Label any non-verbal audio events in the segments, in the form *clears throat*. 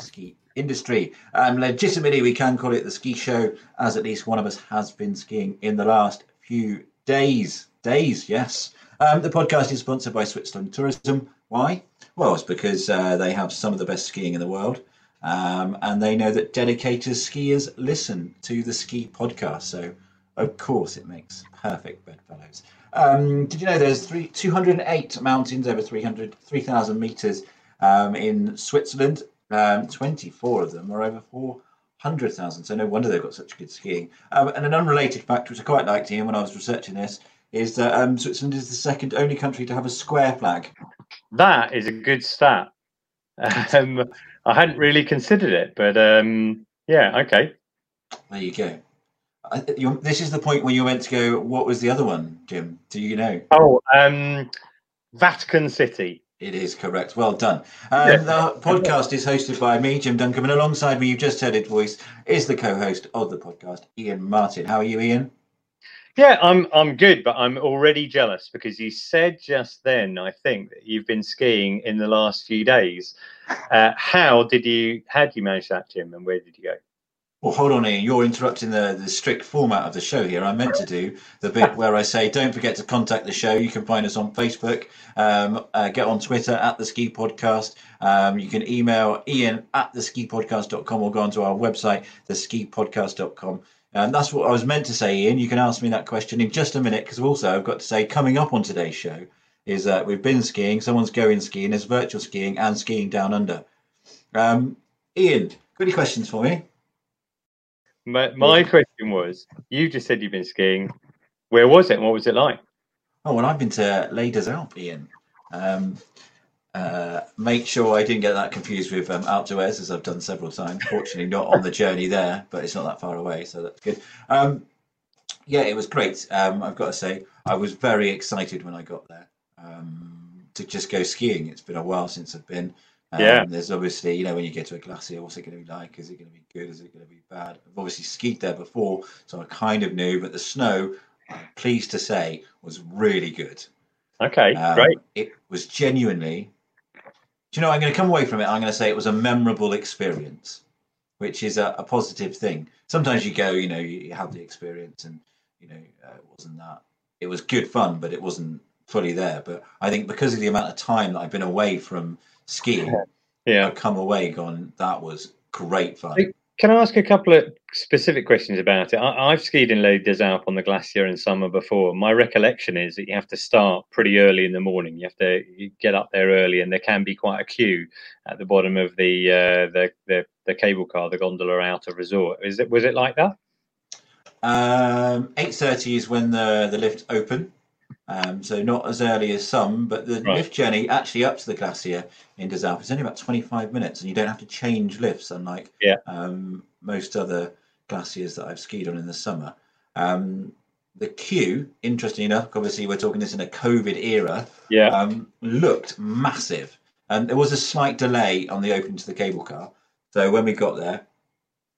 ski industry. And legitimately, we can call it the ski show, as at least one of us has been skiing in the last few days. Days, yes. Um, the podcast is sponsored by Switzerland Tourism. Why? Well, it's because uh, they have some of the best skiing in the world. Um, and they know that dedicated skiers listen to the ski podcast. So, of course, it makes perfect bedfellows. Um, did you know there's three, 208 mountains over 300, 3,000 meters um, in Switzerland? Um, 24 of them are over 400,000. So no wonder they've got such good skiing. Um, and an unrelated fact, which I quite liked Iain when I was researching this, is that um, Switzerland is the second only country to have a square flag. That is a good stat. Um, I hadn't really considered it, but um, yeah, okay. There you go. I, this is the point where you went to go. What was the other one, Jim? Do you know? Oh, um, Vatican City. It is correct. Well done. Um, yeah. The podcast is hosted by me, Jim Duncombe, and alongside me, you've just heard his voice, is the co-host of the podcast, Iain Martin. How are you, Iain? Yeah, I'm I'm good, but I'm already jealous because you said just then, I think, that you've been skiing in the last few days. Uh, how did you how did you manage that, Jim, and where did you go? Well, hold on, Iain. You're interrupting the, the strict format of the show here. I meant to do the bit *laughs* where I say, don't forget to contact the show. You can find us on Facebook, um, uh, get on Twitter at the Ski Podcast. Um, you can email Iain at the ski podcast.com or go onto our website, theskipodcast.com. And that's what I was meant to say, Iain. You can ask me that question in just a minute because also I've got to say, coming up on today's show is that we've been skiing, someone's going skiing, there's virtual skiing and skiing down under. Um, Iain, got any questions for me? My, my question was you just said you've been skiing. Where was it and what was it like? Oh, well, I've been to Deux Alpes, Iain. Um, uh, make sure I didn't get that confused with um, Alpe d'Huez, as I've done several times. Fortunately, not on the journey there, but it's not that far away, so that's good. Um, yeah, it was great. Um, I've got to say, I was very excited when I got there um, to just go skiing. It's been a while since I've been. Um, yeah. There's obviously, you know, when you get to a glacier, what's it going to be like? Is it going to be good? Is it going to be bad? I've obviously skied there before, so I kind of knew, but the snow, I'm pleased to say, was really good. Okay, um, great. It was genuinely do you know, I'm going to come away from it. I'm going to say it was a memorable experience, which is a, a positive thing. Sometimes you go, you know, you, have the experience, and you know, uh, it wasn't that. It was good fun, but it wasn't fully there. But I think because of the amount of time that I've been away from skiing, yeah, I've come away gone. That was great fun. Can I ask a couple of specific questions about it? I, have skied in Les Deux Alpes on the glacier in summer before. My recollection is that you have to start pretty early in the morning. You have to get up there early, and there can be quite a queue at the bottom of the uh, the, the, the cable car, the gondola out of resort. Is it was it like that? Um, Eight thirty is when the the lift open. Um, so not as early as some, but the right. lift journey actually up to the glacier in Deux is only about 25 minutes, and you don't have to change lifts, unlike yeah. um, most other glaciers that I've skied on in the summer. Um, the queue, interesting enough, obviously we're talking this in a COVID era, yeah, um, looked massive, and there was a slight delay on the opening to the cable car. So when we got there,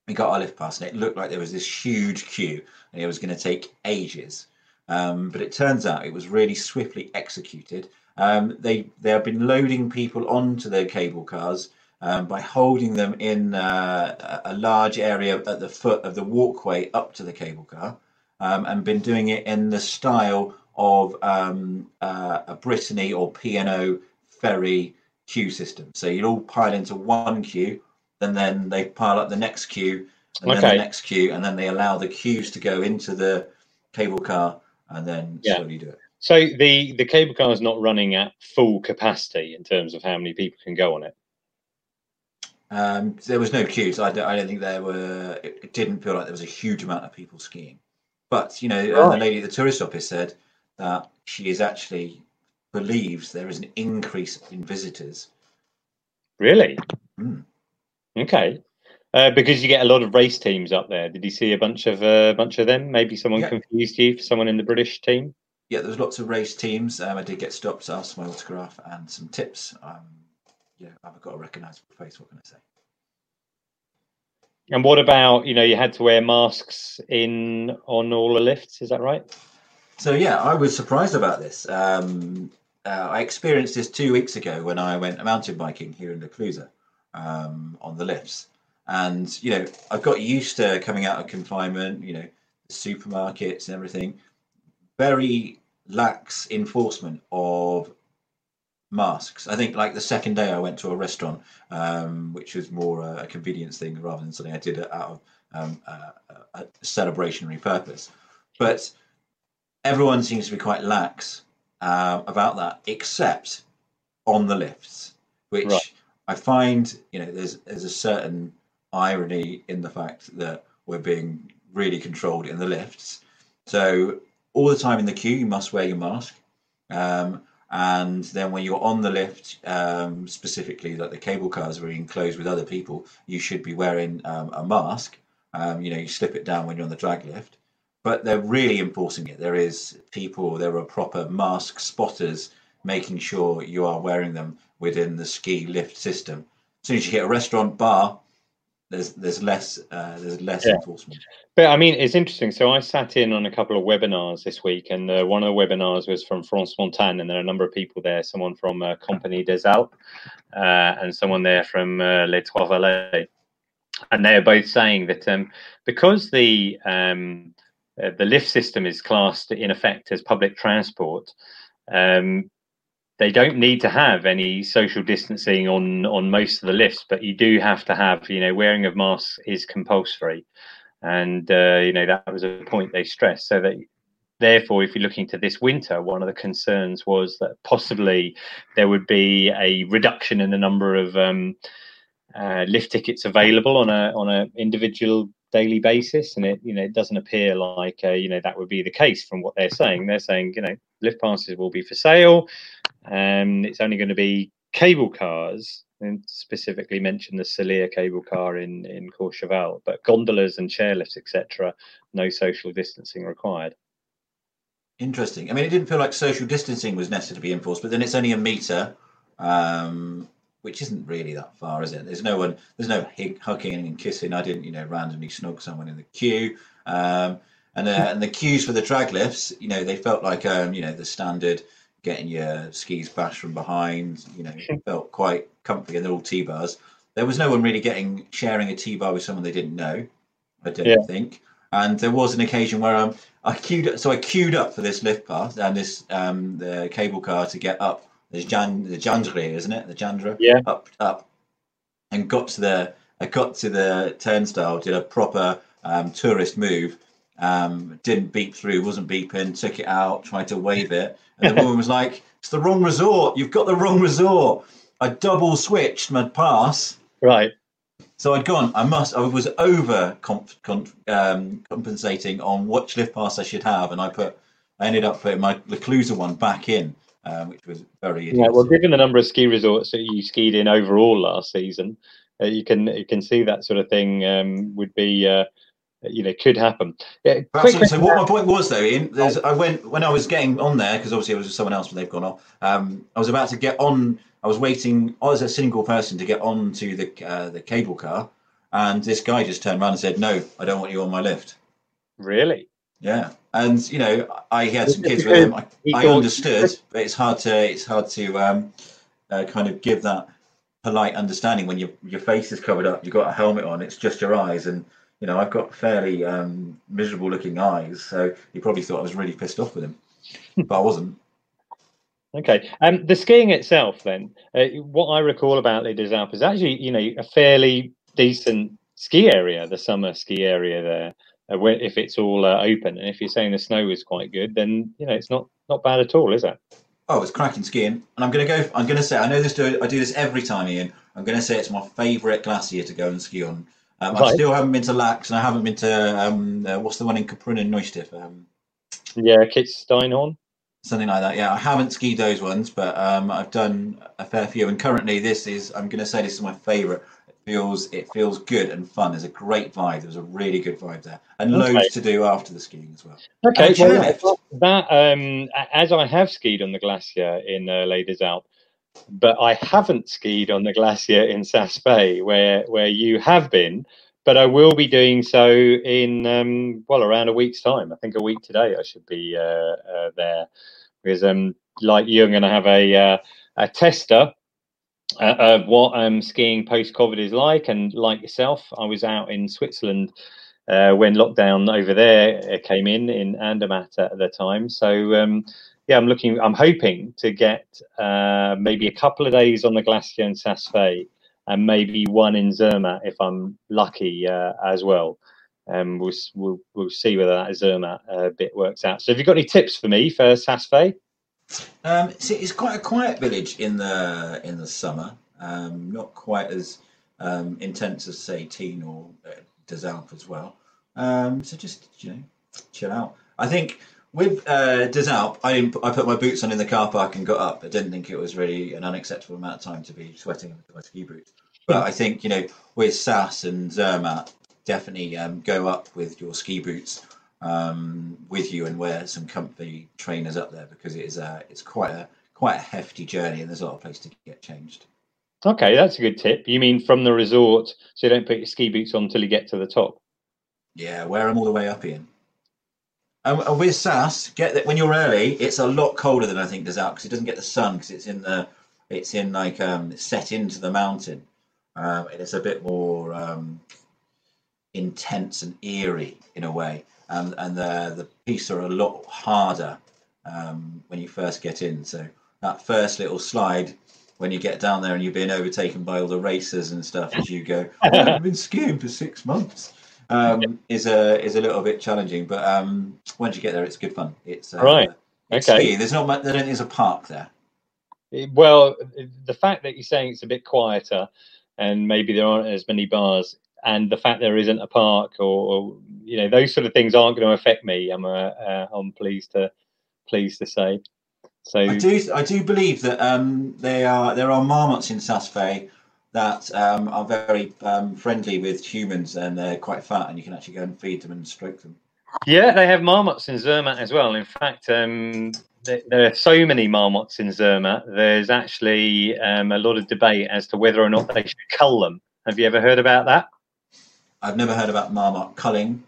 we got our lift pass, and it looked like there was this huge queue, and it was going to take ages. Um, but it turns out it was really swiftly executed. Um, they they have been loading people onto their cable cars um, by holding them in uh, a large area at the foot of the walkway up to the cable car, um, and been doing it in the style of um, uh, a Brittany or P&O ferry queue system. So you'd all pile into one queue, and then they pile up the next queue, and okay. then the next queue, and then they allow the queues to go into the cable car and then yeah. slowly do it. So the the cable car is not running at full capacity in terms of how many people can go on it. Um, there was no queues. I don't, I don't think there were. It, it, didn't feel like there was a huge amount of people skiing. But you know, oh. the lady at the tourist office said that she is actually believes there is an increase in visitors. Really? Mm. Okay. Uh, because you get a lot of race teams up there. Did you see a bunch of a uh, bunch of them? Maybe someone yeah. confused you for someone in the British team. Yeah, there was lots of race teams. Um, I did get stopped, asked my autograph, and some tips. Um, yeah, I've got a recognisable face. What can I say? And what about you know you had to wear masks in on all the lifts? Is that right? So yeah, I was surprised about this. Um, uh, I experienced this two weeks ago when I went mountain biking here in the Clusaz. um, on the lifts. And you know, I've got used to coming out of confinement. You know, supermarkets and everything. Very lax enforcement of masks. I think like the second day I went to a restaurant, um, which was more a, a, convenience thing rather than something I did out of um, a, a celebrationary purpose. But everyone seems to be quite lax uh, about that, except on the lifts, which right. I find you know there's there's a certain irony in the fact that we're being really controlled in the lifts. So all the time in the queue, you must wear your mask. Um, and then when you're on the lift, um, specifically like the cable cars are enclosed with other people, you should be wearing um, a mask. Um, you know, you slip it down when you're on the drag lift. But they're really enforcing it. There is people, there are proper mask spotters making sure you are wearing them within the ski lift system. As soon as you hit a restaurant, bar, there's there's less uh, there's less yeah. enforcement. But I mean, it's interesting. So I sat in on a couple of webinars this week, and uh, one of the webinars was from France Montagne, and there are a number of people there. Someone from uh, Compagnie des Alpes, uh, and someone there from uh, Les Trois Vallées, and they are both saying that um, because the um, uh, the lift system is classed in effect as public transport. Um, they don't need to have any social distancing on on most of the lifts, but you do have to have, you know, wearing of masks is compulsory, and uh, you know that was a point they stressed. So that therefore, if you're looking to this winter, one of the concerns was that possibly there would be a reduction in the number of um, uh, lift tickets available on a on an individual daily basis, and it you know it doesn't appear like uh, you know that would be the case from what they're saying. They're saying you know lift passes will be for sale, and it's only going to be cable cars, and specifically mention the Saulire cable car in in Courchevel, but gondolas and chairlifts etc. No social distancing required. Interesting. I mean, it didn't feel like social distancing was necessary to be enforced, but then it's only a meter. Um, which isn't really that far, is it? There's no one, there's no hugging and kissing. I didn't, you know, randomly snog someone in the queue. Um, and, uh, and the queues for the drag lifts, you know, they felt like, um, you know, the standard getting your skis bashed from behind, you know, felt quite comfy and they're all T bars. There was no one really getting sharing a T bar with someone they didn't know, I don't yeah. think. And there was an occasion where um, I queued, so I queued up for this lift pass and this um, the cable car to get up there's Jan the Jandri, isn't it? The Jandri. Yeah. Up up, and got to the I got to the turnstile, did a proper um, tourist move. Um, didn't beep through, wasn't beeping, took it out, tried to wave it, and the *laughs* woman was like, "It's the wrong resort. You've got the wrong resort." I double switched my pass. Right. So I'd gone. I must. I was over comp, comp, um, compensating on which lift pass I should have, and I put. I ended up putting my the Clusaz one back in, um, which was very yeah. Well, given the number of ski resorts that you skied in overall last season, uh, you can you can see that sort of thing um, would be. Uh, you know, could happen. Yeah, so, what my point was, though, Iain, there's, I went when I was getting on there because obviously I was with someone else, but they've gone off. Um, I was about to get on. I was waiting. I was a single person to get on to the uh, the cable car, and this guy just turned around and said, "No, I don't want you on my lift." Really? Yeah, and you know, I had some kids with him. I, I understood, *laughs* but it's hard to it's hard to um, uh, kind of give that polite understanding when your your face is covered up. You've got a helmet on. It's just your eyes, and you know, I've got fairly um, miserable looking eyes, so he probably thought I was really pissed off with him, but I wasn't. *laughs* Okay, um, the skiing itself, then, uh, what I recall about Les Alpes is actually, you know, a fairly decent ski area, the summer ski area there uh, if it's all uh, open. And if you're saying the snow is quite good, then you know it's not not bad at all, is it? Oh, it's cracking skiing, and I'm going to go. I'm going to say I know this. Do I do this every time, Iain? I'm going to say it's my favourite glacier to go and ski on. Um, right. I still haven't been to Lax, and I haven't been to um, uh, what's the one in Kaprun and Neustift? Um, yeah, Kitzsteinhorn. Something like that. Yeah, I haven't skied those ones, but um, I've done a fair few. And currently, this is I'm going to say this is my favourite feels it feels good and fun. There's a great vibe. There's a really good vibe there, and okay. loads to do after the skiing as well. Okay, well, that um, as I have skied on the glacier in uh, Les Alpes, but I haven't skied on the glacier in Saas-Fee, where where you have been. But I will be doing so in um, well around a week's time. I think a week today I should be uh, uh, there because um, like you, I'm going to have a uh, a tester uh, uh, what um, skiing post COVID is like. And like yourself, I was out in Switzerland uh, when lockdown over there uh, came in in Andermatt at the time. So um, yeah, I'm looking. I'm hoping to get uh, maybe a couple of days on the glacier in Saas-Fee and maybe one in Zermatt if I'm lucky uh, as well. Um, we'll, we'll, we'll see whether that Zermatt uh, bit works out. So, have you got any tips for me for Saas-Fee? Um, it's, it's, quite a quiet village in the in the summer. Um, not quite as um, intense as say Tignes or uh, Deux Alpes as well. Um, so just you know, chill out. I think with uh, I didn't. I put my boots on in the car park and got up. I didn't think it was really an unacceptable amount of time to be sweating with my ski boots. But I think you know, with Saas and Zermatt, definitely um, go up with your ski boots um, with you and wear some comfy trainers up there because it is a it's quite a quite a hefty journey and there's a lot of place to get changed. Okay, that's a good tip. You mean from the resort, so you don't put your ski boots on until you get to the top? Yeah, wear them all the way up, Iain. And, with Saas, get that when you're early, it's a lot colder than I think there's out because it doesn't get the sun because it's in the it's in like um, set into the mountain, um, and it's a bit more um, intense and eerie in a way. And, and the the pieces are a lot harder um, when you first get in. So that first little slide, when you get down there and you're being overtaken by all the racers and stuff as you go, oh, I've been skiing for six months, um, is a is a little bit challenging. But um, once you get there, it's good fun. It's uh, right. It's okay. There's not much. There don't there's a park there. Well, the fact that you're saying it's a bit quieter, and maybe there aren't as many bars, and the fact there isn't a park or, or you know those sort of things aren't going to affect me. I'm uh, uh, I'm pleased to pleased to say. So I do I do believe that um, there are there are marmots in Saas-Fee that um, are very um, friendly with humans and they're quite fat and you can actually go and feed them and stroke them. Yeah, they have marmots in Zermatt as well. In fact, um, there, there, are so many marmots in Zermatt. There's actually um, a lot of debate as to whether or not they should cull them. Have you ever heard about that? I've never heard about marmot culling.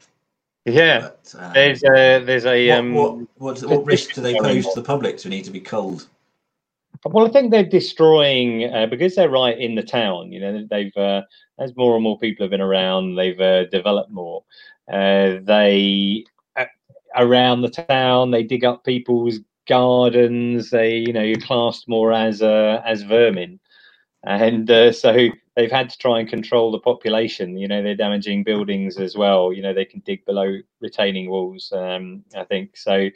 Yeah, but, um, there's a there's a what, um, what, what, what risk do they *laughs* pose to the public who need to be culled? Well, I think they're destroying uh, because they're right in the town. You know, they've uh, as more and more people have been around, they've uh, developed more. Uh, they uh, around the town, they dig up people's gardens. They, you know, you're classed more as uh, as vermin, and so they've had to try and control the population. You know, they're damaging buildings as well. You know, they can dig below retaining walls. Um, I think so.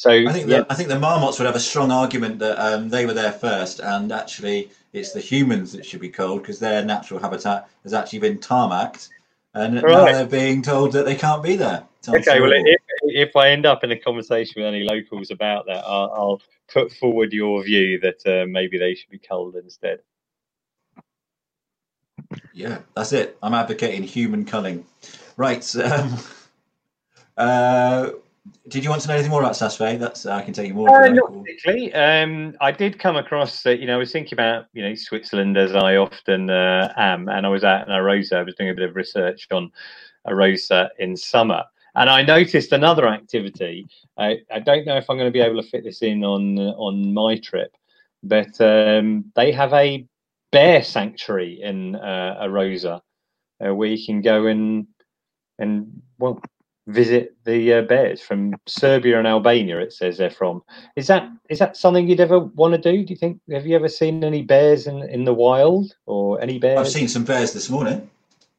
So I think yeah. the, I think the marmots would have a strong argument that um, they were there first, and actually it's the humans that should be culled because their natural habitat has actually been tarmacked, and right. now they're being told that they can't be there. Sounds okay, well, if, if I end up in a conversation with any locals about that, I'll, I'll put forward your view that uh, maybe they should be culled instead. Yeah, that's it. I'm advocating human culling. Right. *laughs* Um, uh, did you want to know anything more about Saas-Fee? That's uh, I can tell you more. Uh, not particularly. Um, I did come across. Uh, you know, I was thinking about you know Switzerland as I often uh, am, and I was out in Arosa. I was doing a bit of research on Arosa in summer, and I noticed another activity. I, I don't know if I'm going to be able to fit this in on on my trip, but um, they have a bear sanctuary in uh, Arosa, uh, where you can go and and well visit the uh, bears from Serbia and Albania. It says they're from. Is that is that something you'd ever want to do? Do you think? Have you ever seen any bears in in the wild or any bears? I've seen some bears this morning.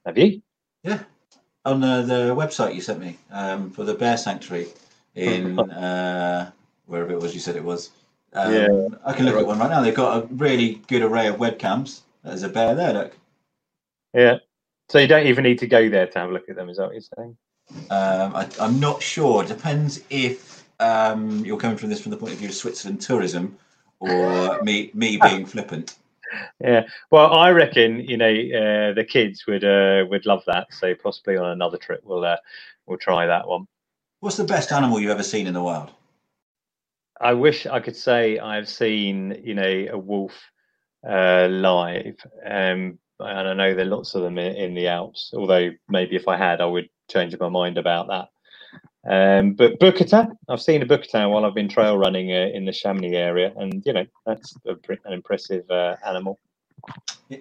Have you? Yeah, on uh, the website you sent me um, for the bear sanctuary in *laughs* uh, wherever it was you said it was. Um, yeah, I can look at one right now. They've got a really good array of webcams. There's a bear there. Look. Yeah. So you don't even need to go there to have a look at them. Is that what you're saying? Um, I, am not sure. Depends if um, you're coming from this from the point of view of Switzerland tourism, or me me being flippant. Yeah. Well, I reckon you know uh, the kids would uh, would love that. So possibly on another trip we'll uh, we'll try that one. What's the best animal you've ever seen in the wild? I wish I could say I've seen, you know, a wolf uh, live, um, and I know there are lots of them in, in, the Alps. Although maybe if I had, I would change my mind about that. Um, but Bukata, I've seen a Bukata while I've been trail running uh, in the Chamonix area, and you know that's a, an impressive uh, animal.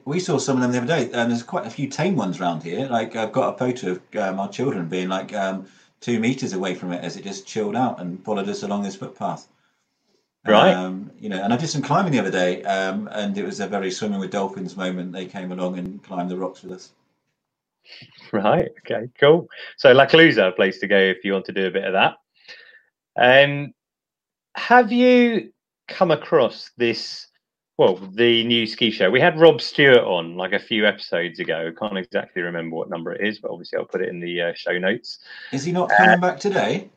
We saw some of them the other day, and there's quite a few tame ones around here. Like I've got a photo of um, our children being like um, two meters away from it as it just chilled out and followed us along this footpath. Right. Um, you know, and I did some climbing the other day, um, and it was a very swimming with dolphins moment. They came along and climbed the rocks with us. *laughs* Right. Okay. Cool. So La Clusaz, a place to go if you want to do a bit of that. Um, have you come across this? Well, the new ski show. We had Rob Stewart on like a few episodes ago. Can't exactly remember what number it is, but obviously I'll put it in the uh, show notes. Is he not coming uh, back today?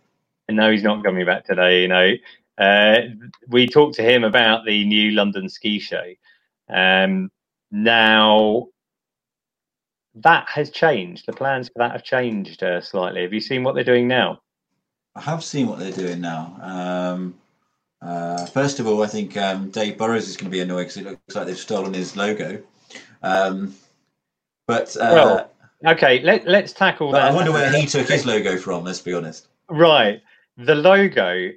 No, he's not coming back today. You know, uh, we talked to him about the new London ski show. Um, now that has changed. The plans for that have changed uh, slightly. Have you seen what they're doing now? I have seen what they're doing now. Um, uh, first of all, I think um, Dave Burrows is going to be annoyed because it looks like they've stolen his logo. Um, but uh, well, okay, let, let's tackle that. I wonder where he took his *laughs* logo from. Let's be honest. Right, the logo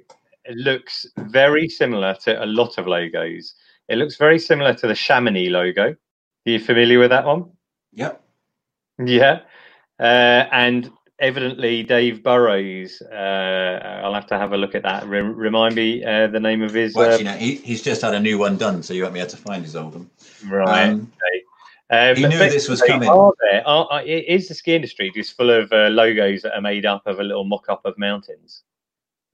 looks very similar to a lot of logos. It looks very similar to the Chamonix logo. Are you familiar with that one? Yep. Yeah. Uh, and evidently, Dave Burrows, uh, I'll have to have a look at that. Re- remind me uh, the name of his. Well, actually, uh, no, he, he's just had a new one done, so you won't be able to find his old one. Right. Um, okay. Um, he knew this was coming. Are there, are, are, is the ski industry just full of uh, logos that are made up of a little mock up of mountains?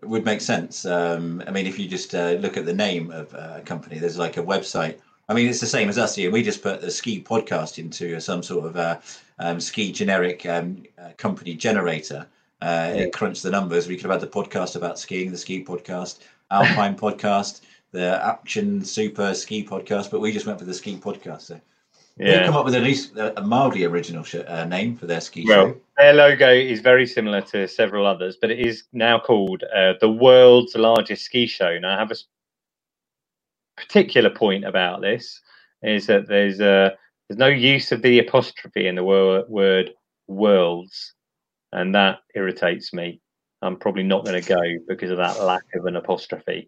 Would make sense. Um, I mean, if you just uh, look at the name of a company, there's like a website. I mean, it's the same as us here. We just put the ski podcast into some sort of uh, um, ski generic um, uh, company generator. Uh, yeah. It crunched the numbers. We could have had the podcast about skiing, the ski podcast, Alpine *laughs* podcast, the Action Super Ski podcast, but we just went for the ski podcast. So yeah. They've come up with at least a mildly original sh- uh, name for their ski well, show. Their logo is very similar to several others, but it is now called uh, the world's largest ski show. Now, I have a particular point about this is that there's a uh, there's no use of the apostrophe in the wor- word worlds, and that irritates me. I'm probably not going to go because of that lack of an apostrophe.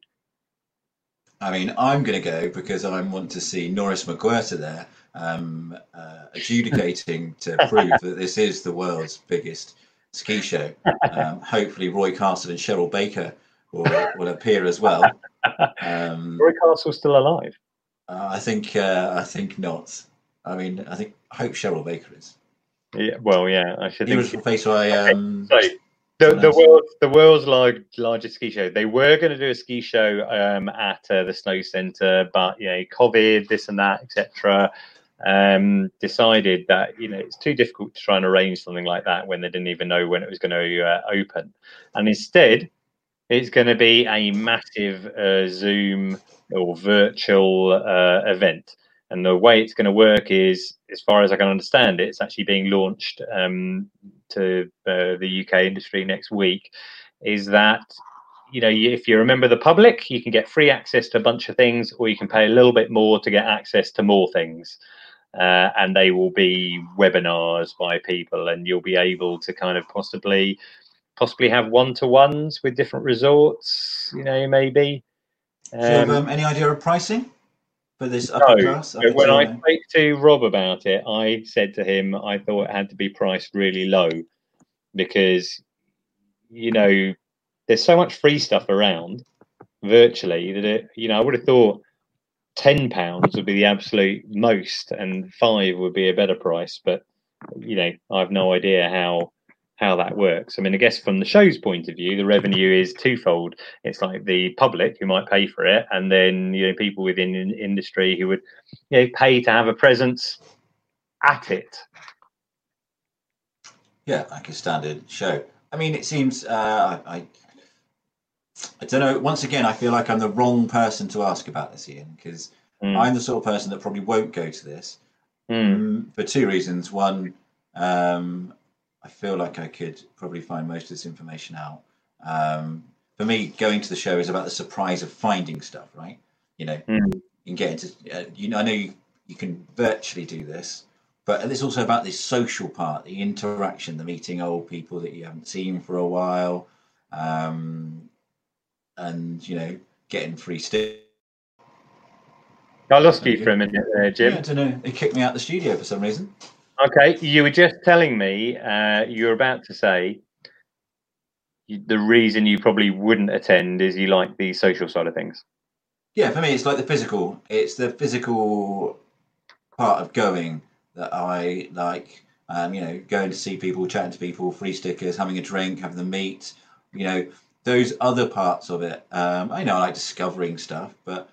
I mean, I'm going to go because I want to see Norris McWhirter there um, uh, adjudicating to prove that this is the world's biggest ski show. Um, hopefully, Roy Castle and Cheryl Baker will, will appear as well. Um, Roy Castle's still alive? Uh, I think uh, I think not. I mean, I think I hope Cheryl Baker is. Yeah, well, yeah, I should. He was replaced by. Um. So the, the world the world's large, largest ski show. They were going to do a ski show um, at uh, the Snow Centre, but you know, COVID, this and that, etc. Um, decided that you know it's too difficult to try and arrange something like that when they didn't even know when it was going to uh, open, and instead, it's going to be a massive uh, Zoom or virtual uh, event. And the way it's going to work is, as far as I can understand it, it's actually being launched um, to uh, the UK industry next week. Is that you know if you're a member of the public, you can get free access to a bunch of things, or you can pay a little bit more to get access to more things. Uh, and they will be webinars by people, and you'll be able to kind of possibly possibly have one to ones with different resorts. You know, maybe. Um, Do you have um, any idea of pricing? for this upper no, class? I when I spoke to Rob about it, I said to him I thought it had to be priced really low because you know there's so much free stuff around virtually that it you know I would have thought ten pounds would be the absolute most and five would be a better price, but you know I have no idea how how that works. I mean, I guess from the show's point of view, the revenue is twofold. It's like the public who might pay for it, and then you know people within industry who would you know pay to have a presence at it. Yeah, like a standard show. I mean, it seems uh, I, I, don't know. Once again, I feel like I'm the wrong person to ask about this, Iain, because mm. I'm the sort of person that probably won't go to this mm. for two reasons. One, um, I feel like I could probably find most of this information out. Um, for me, going to the show is about the surprise of finding stuff, right? You know, mm. you can get into, uh, you know, I know you, you can virtually do this, but it's also about this social part, the interaction, the meeting old people that you haven't seen for a while, um, and you know, getting free stuff. I lost you for a minute there, Jim. Yeah, I don't know. He kicked me out the studio for some reason. Okay, you were just telling me uh, you were about to say the reason you probably wouldn't attend is you like the social side of things. Yeah, for me, it's like the physical. It's the physical part of going that I like. Um, you know, going to see people, chatting to people, free stickers, having a drink, having the meet. You know, those other parts of it. Um, I know I like discovering stuff, but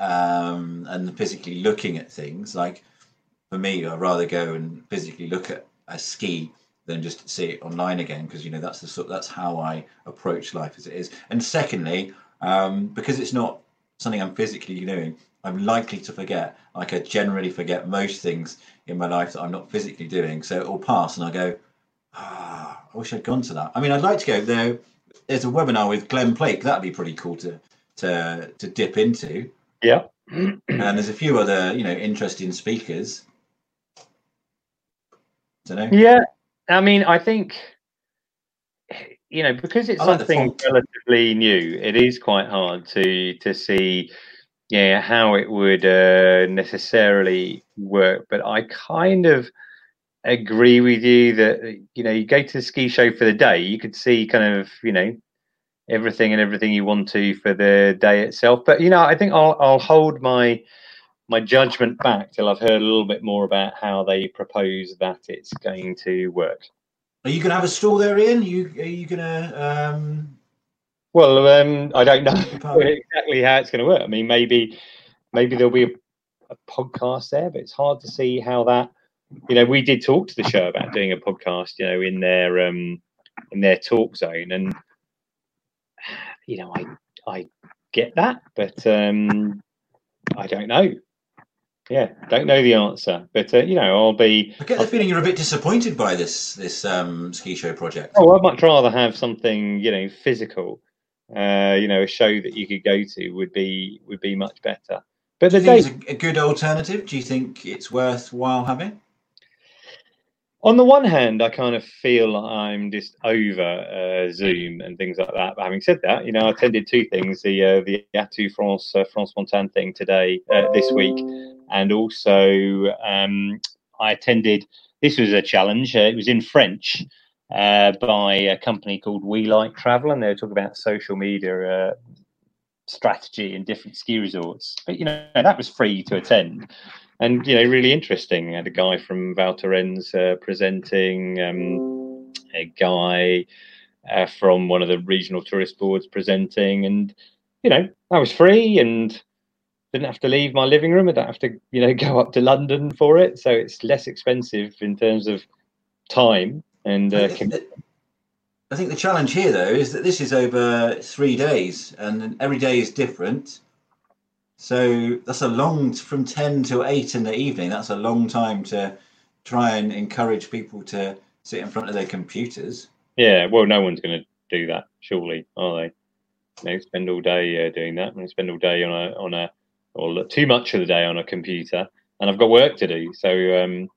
um, and physically looking at things. Like for me, I'd rather go and physically look at a ski than just see it online again because you know that's the sort that's how I approach life as it is. And secondly, um, because it's not something I'm physically doing, I'm likely to forget. Like I generally forget most things in my life that I'm not physically doing. So it'll pass, and I go, ah, I wish I'd gone to that. I mean, I'd like to go there. There's a webinar with Glen Plake. That'd be pretty cool to to to dip into. Yeah. and there's a few other, you know, interesting speakers. Don't know. Yeah, I mean, I think you know because it's like something relatively new. It is quite hard to to see, yeah, how it would uh, necessarily work. But I kind of agree with you that you know you go to the ski show for the day, you could see kind of you know everything and everything you want to for the day itself. But you know, I think I'll I'll hold my my judgment back till I've heard a little bit more about how they propose that it's going to work. Are you going to have a stall there, Iain? You are you going to? Um... Well, um, I don't know *laughs* exactly how it's going to work. I mean, maybe maybe there'll be a, a podcast there, but it's hard to see how that. You know, we did talk to the show about doing a podcast. You know, in their um, in their talk zone, and you know, I I get that, but um, I don't know. Yeah, don't know the answer, but uh, you know, I'll be. I get the feeling you're a bit disappointed by this this um, ski show project. Oh, I'd much rather have something you know physical. Uh, you know, a show that you could go to would be would be much better. But the day, a, a good alternative. Do you think it's worthwhile having? On the one hand, I kind of feel I'm just over uh, Zoom and things like that. But having said that, you know, I attended two things: the uh, the Atout France uh, France Montagne thing today uh, this week, and also um, I attended. This was a challenge. Uh, it was in French uh, by a company called We Like Travel, and they were talking about social media strategy in different ski resorts. But you know, that was free to attend and you know really interesting. I had a guy from Val Thorens uh, presenting, um, a guy uh, from one of the regional tourist boards presenting, and you know I was free and didn't have to leave my living room. I don't have to you know *laughs* go up to London for it, so it's less expensive in terms of time and. Uh, I think the challenge here, though, is that this is over three days, and every day is different. So that's a long from ten to eight in the evening. That's a long time to try and encourage people to sit in front of their computers. Yeah, well, no one's going to do that, surely, are they? They spend all day uh, doing that. They spend all day on a on a or too much of the day on a computer, and I've got work to do, so um,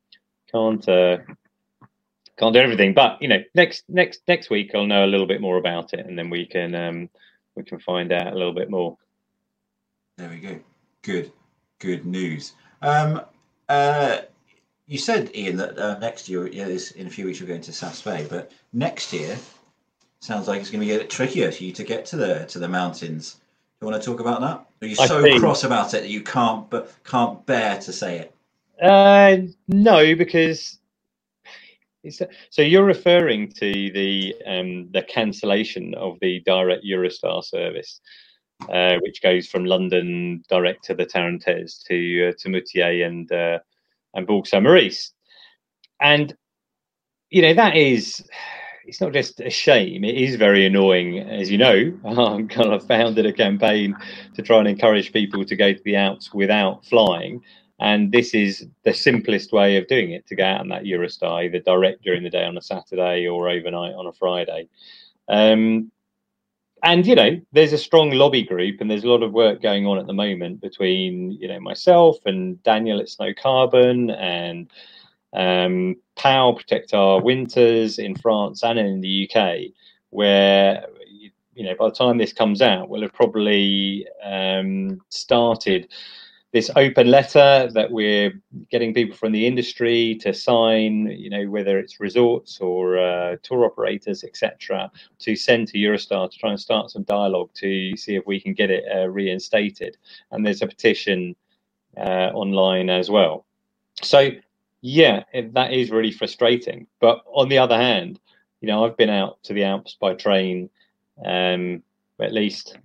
can't uh, can't do everything. But you know, next next next week I'll know a little bit more about it, and then we can um, we can find out a little bit more. There we go. Good, good news. Um, uh, you said, Iain, that uh, next year, yeah, this, in a few weeks, you're going to Saas-Fee, but next year sounds like it's going to be a bit trickier for you to get to the to the mountains. Do you want to talk about that? Are you so think... cross about it that you can't but can't bear to say it? Uh, no, because so you're referring to the um, the cancellation of the direct Eurostar service uh, which goes from London direct to the Tarentaise to uh, to Moutiers and uh, and Bourg Saint Maurice, and you know that is it's not just a shame; it is very annoying. As you know, *laughs* I'm kind of founded a campaign to try and encourage people to go to the Alps without flying. And this is the simplest way of doing it to go out on that Eurostar, either direct during the day on a Saturday or overnight on a Friday. Um, and you know there's a strong lobby group and there's a lot of work going on at the moment between you know myself and daniel at snow carbon and um, POW protect our winters in france and in the uk where you know by the time this comes out we'll have probably um, started this open letter that we're getting people from the industry to sign, you know, whether it's resorts or uh, tour operators, etc., to send to Eurostar to try and start some dialogue to see if we can get it uh, reinstated. And there's a petition uh, online as well. So, yeah, that is really frustrating. But on the other hand, you know, I've been out to the Alps by train um, at least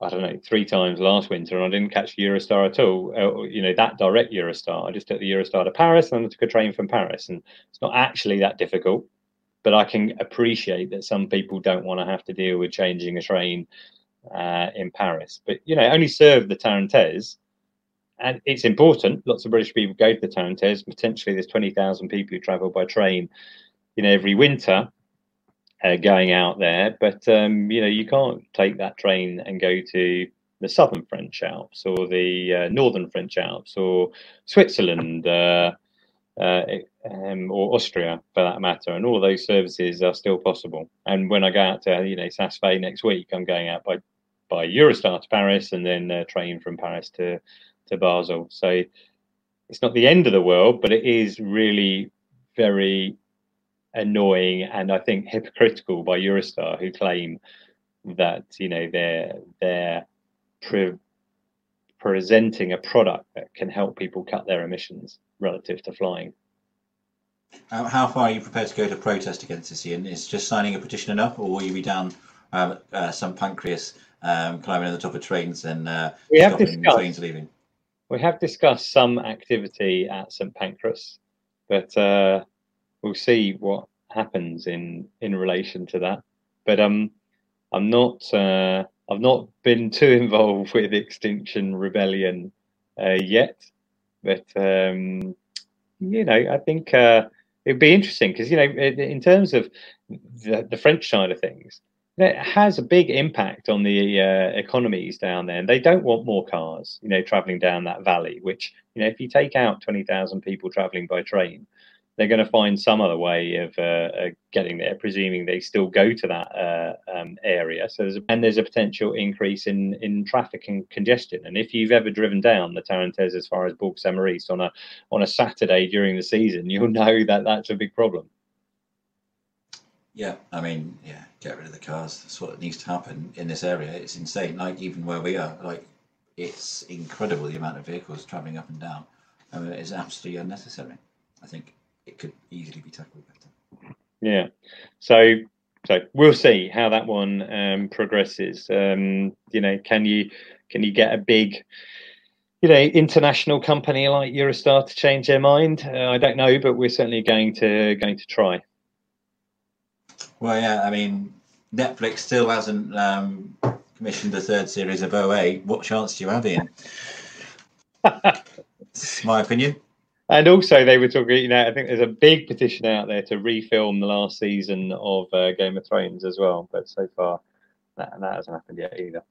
I don't know, three times last winter, and I didn't catch Eurostar at all. Uh, you know, that direct Eurostar. I just took the Eurostar to Paris, and I took a train from Paris, and it's not actually that difficult. But I can appreciate that some people don't want to have to deal with changing a train uh, in Paris. But you know, only serve the Tarentaise, and it's important. Lots of British people go to the Tarentaise. Potentially, there's twenty thousand people who travel by train, you know, every winter uh, going out there. But um, you know, you can't take that train and go to the southern French Alps or the uh, northern French Alps or Switzerland uh, uh, um, or Austria for that matter. And all those services are still possible. And when I go out to you know Saas Fee next week, I'm going out by by Eurostar to Paris and then uh, train from Paris to to Basel. So it's not the end of the world, but it is really very annoying and I think hypocritical by Eurostar, who claim that you know they're they're pre- presenting a product that can help people cut their emissions relative to flying. How, how far are you prepared to go to protest against this, Iain? Is just signing a petition enough, or will you be down um, uh, St Pancras um, climbing on the top of trains and uh, we have discussed, trains leaving? We have discussed some activity at St Pancras, but uh, we'll see what happens in in relation to that. But um, I'm not. Uh, I've not been too *laughs* involved with Extinction Rebellion uh, yet, but um, you know, I think uh, it'd be interesting because you know, in terms of the, the French side of things, it has a big impact on the uh, economies down there. And they don't want more cars, you know, traveling down that valley. Which, you know, if you take out twenty thousand people traveling by train, they're going to find some other way of uh, uh, getting there, presuming they still go to that uh, um, area. So, there's and there's a potential increase in in traffic and congestion. And if you've ever driven down the Tarentaise as far as Bourg Saint Maurice on a on a Saturday during the season, you'll *laughs* know that that's a big problem. Yeah, I mean, yeah, get rid of the cars. That's what needs to happen in this area. It's insane. Like even where we are, like it's incredible the amount of vehicles traveling up and down. I mean, it's absolutely unnecessary. I think it could easily be tackled better. Yeah. So so we'll see how that one um, progresses. Um, you know, can you can you get a big you know international company like Eurostar to change their mind? Uh, I don't know, but we're certainly going to going to try. Well, yeah. I mean, Netflix still hasn't um, commissioned the third series of OA. What chance do you have, Iain? *laughs* It's my opinion. And also, they were talking. You know, I think there's a big petition out there to refilm the last season of uh, Game of Thrones as well. But so far, that, that hasn't happened yet either.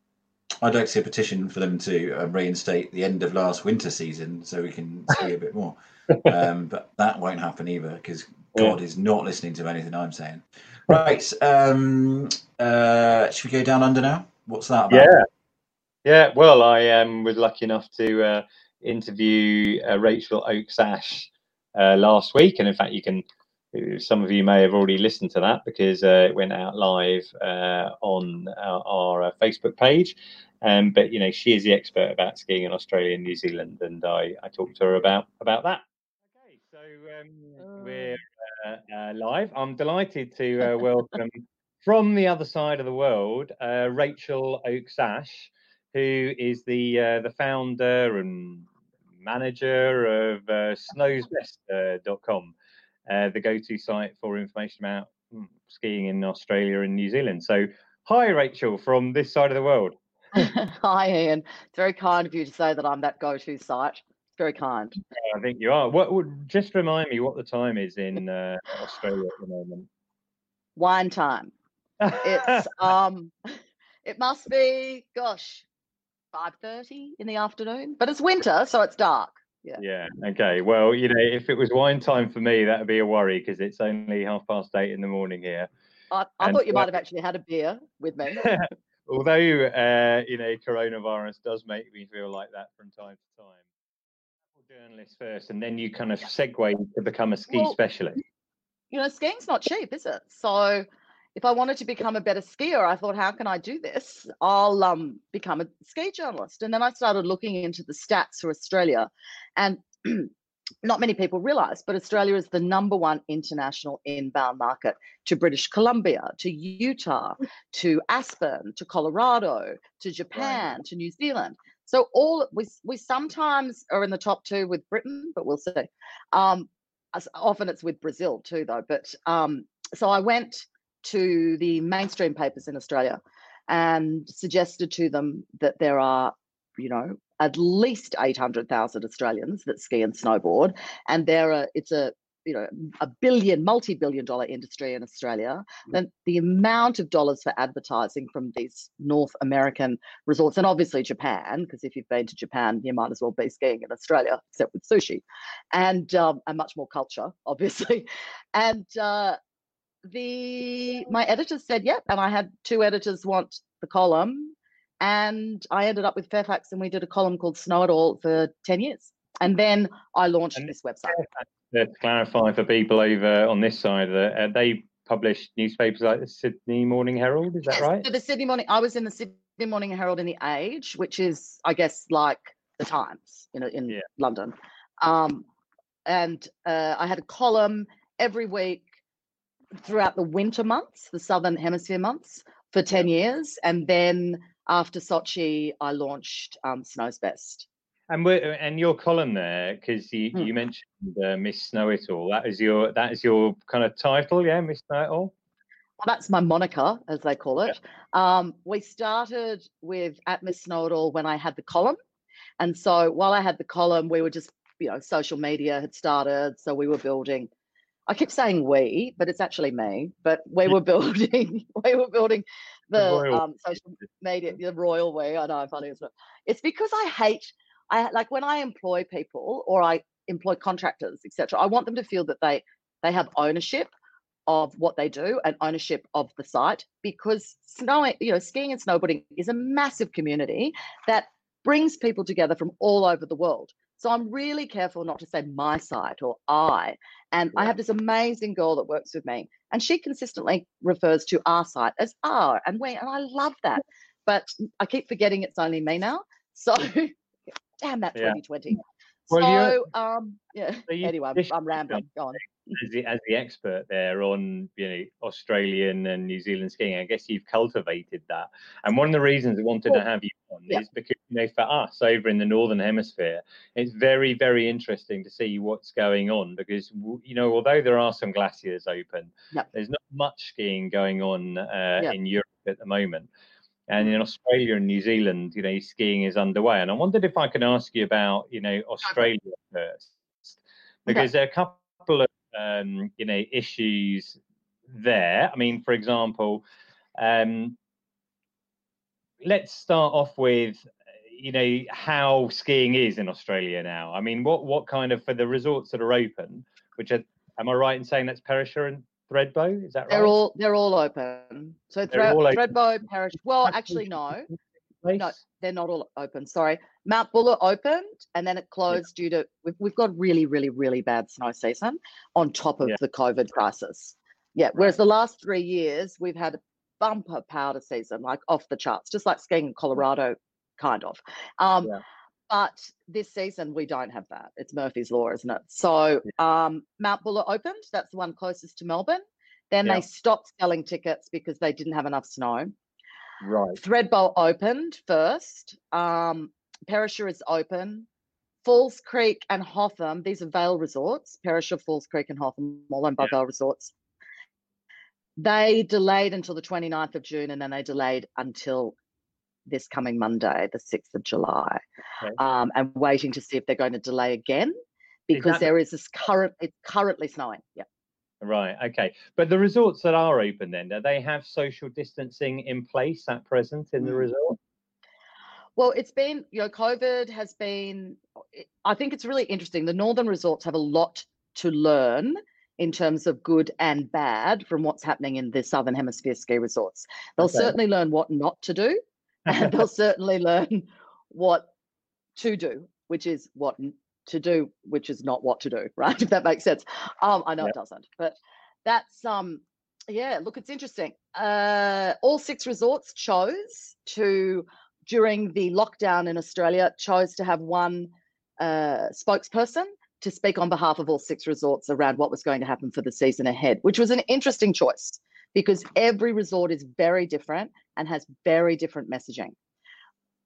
I'd like to see a petition for them to um, reinstate the end of last winter season so we can see a bit more. *laughs* Um, but that won't happen either because God yeah. is not listening to anything I'm saying. Right. Um, uh, should we go down under now? What's that about? Yeah. Yeah. Well, I um, was lucky enough to uh, interview uh, Rachael Oakes Ash uh, last week, and in fact, you can. Some of you may have already listened to that because uh, it went out live uh, on our, our uh, Facebook page. Um, but you know, she is the expert about skiing in Australia and New Zealand, and I, I talked to her about about that. Okay, so um, we're uh, live. I'm delighted to welcome from the other side of the world Rachael Oakes Ash who is the uh, the founder and manager of uh, snowsbest.com, uh, uh, the go-to site for information about hmm, skiing in Australia and New Zealand. So, hi, Rachael, from this side of the world. *laughs* hi, Iain. It's very kind of you to say that I'm that go-to site. It's very kind. I think you are. What would just remind me what the time is in uh, Australia at the moment? Wine time. It's *laughs* um, it must be, gosh, five thirty in the afternoon. But it's winter, so it's dark. Yeah. Yeah. Okay. Well, you know, if it was wine time for me, that would be a worry because it's only half past eight in the morning here. I, I thought you might have actually had a beer with me. *laughs* although uh, you know coronavirus does make me feel like that from time to time. Journalist first, and then you kind of segue to become a ski well, specialist. You know, skiing's not cheap, is it? So, if I wanted to become a better skier, I thought, how can I do this? I'll um, become a ski journalist, and then I started looking into the stats for Australia, and *clears throat* not many people realize, but Australia is the number one international inbound market to British Columbia, to Utah, to Aspen, to Colorado, to Japan, right. to New Zealand. So all we we sometimes are in the top two with Britain, but we'll see. Um, often it's with Brazil too, though. But um, so I went to the mainstream papers in Australia and suggested to them that there are, you know, at least 800,000 Australians that ski and snowboard. And there are, it's a, you know, a billion, multi-billion dollar industry in Australia, mm. then the amount of dollars for advertising from these North American resorts, and obviously Japan, because if you've been to Japan, you might as well be skiing in Australia, except with sushi, and um, and much more culture, obviously, *laughs* and uh, the my editors said yep, and I had two editors want the column, and I ended up with Fairfax, and we did a column called Snow It All for ten years, and then I launched and this website. To clarify for people over on this side, uh, they publish newspapers like the Sydney Morning Herald. Is that yes, right? So the Sydney Morning. I was in the Sydney Morning Herald in the Age, which is, I guess, like the Times, you know, in yeah. London. Um, and uh, I had a column every week throughout the winter months, the Southern Hemisphere months, for ten years, and then after Sochi, I launched um, Snow's Best. And we're and your column there, because you, hmm. you mentioned uh, Miss Snow It All. That is your that is your kind of title, yeah, Miss Snow It All. Well, that's my moniker, as they call it. Yeah. Um, we started with at Miss Snow It All when I had the column, and so while I had the column, we were just you know social media had started, so we were building I keep saying we, but it's actually me. But we were *laughs* building, *laughs* we were building the, the um, social *laughs* media, the royal way. I know, funny, isn't? It's because I hate, I like when I employ people or I employ contractors, etc. I want them to feel that they they have ownership of what they do and ownership of the site because snowing, you know, skiing and snowboarding is a massive community that brings people together from all over the world. So I'm really careful not to say my site or I. And yeah. I have this amazing girl that works with me, and she consistently refers to our site as our and we, and I love that. *laughs* But I keep forgetting it's only me now. So *laughs* damn that 2020. Yeah. Well, so um yeah. So anyway, I'm rambling. Go on as the, as the expert there on you know Australian and New Zealand skiing, I guess you've cultivated that. And one of the reasons I wanted to have you on yeah. is because you know for us over in the northern hemisphere, it's very very interesting to see what's going on because you know although there are some glaciers open, yeah. there's not much skiing going on uh, yeah. in Europe at the moment. And in Australia and New Zealand, you know, skiing is underway. And I wondered if I could ask you about, you know, Australia first, because okay. there are a couple of um, you know issues there. I mean, for example, um, let's start off with you know how skiing is in Australia now. I mean, what what kind of for the resorts that are open, which are, am I right in saying that's Perisher and Thredbo? Is that right? They're all they're all open. So Thre- all open. Perisher. Well, actually, no place? No, they're not all open. Sorry. Mount Buller opened and then it closed yeah. due to we've, we've got really, really, really bad snow season on top of yeah. the COVID crisis. Yeah. Whereas the last three years we've had a bumper powder season, like off the charts, just like skiing in Colorado, kind of. Um, yeah. But this season we don't have that. It's Murphy's Law, isn't it? So um, Mount Buller opened. That's the one closest to Melbourne. Then they stopped selling tickets because they didn't have enough snow. Right. Thredbo opened first. Um, Perisher is open. Falls Creek and Hotham, these are Vail resorts. Perisher, Falls Creek, and Hotham, all owned by yeah. Vail resorts. They delayed until the 29th of June and then they delayed until this coming Monday, the 6th of July. Okay. Um, and waiting to see if they're going to delay again because there is this current, it's currently snowing. Yeah. Right. Okay. But the resorts that are open, then, do they have social distancing in place at present in the mm. resort? Well, it's been, you know, COVID has been, I think it's really interesting. The northern resorts have a lot to learn in terms of good and bad from what's happening in the southern hemisphere ski resorts. They'll okay. certainly learn what not to do and they'll *laughs* certainly learn what to do, which is what to do, which is not what to do, *laughs* right? If that makes sense. Um, I know it doesn't, but that's um, yeah. Look, it's interesting. Uh, all six resorts chose to during the lockdown in Australia chose to have one uh, spokesperson to speak on behalf of all six resorts around what was going to happen for the season ahead, which was an interesting choice because every resort is very different and has very different messaging.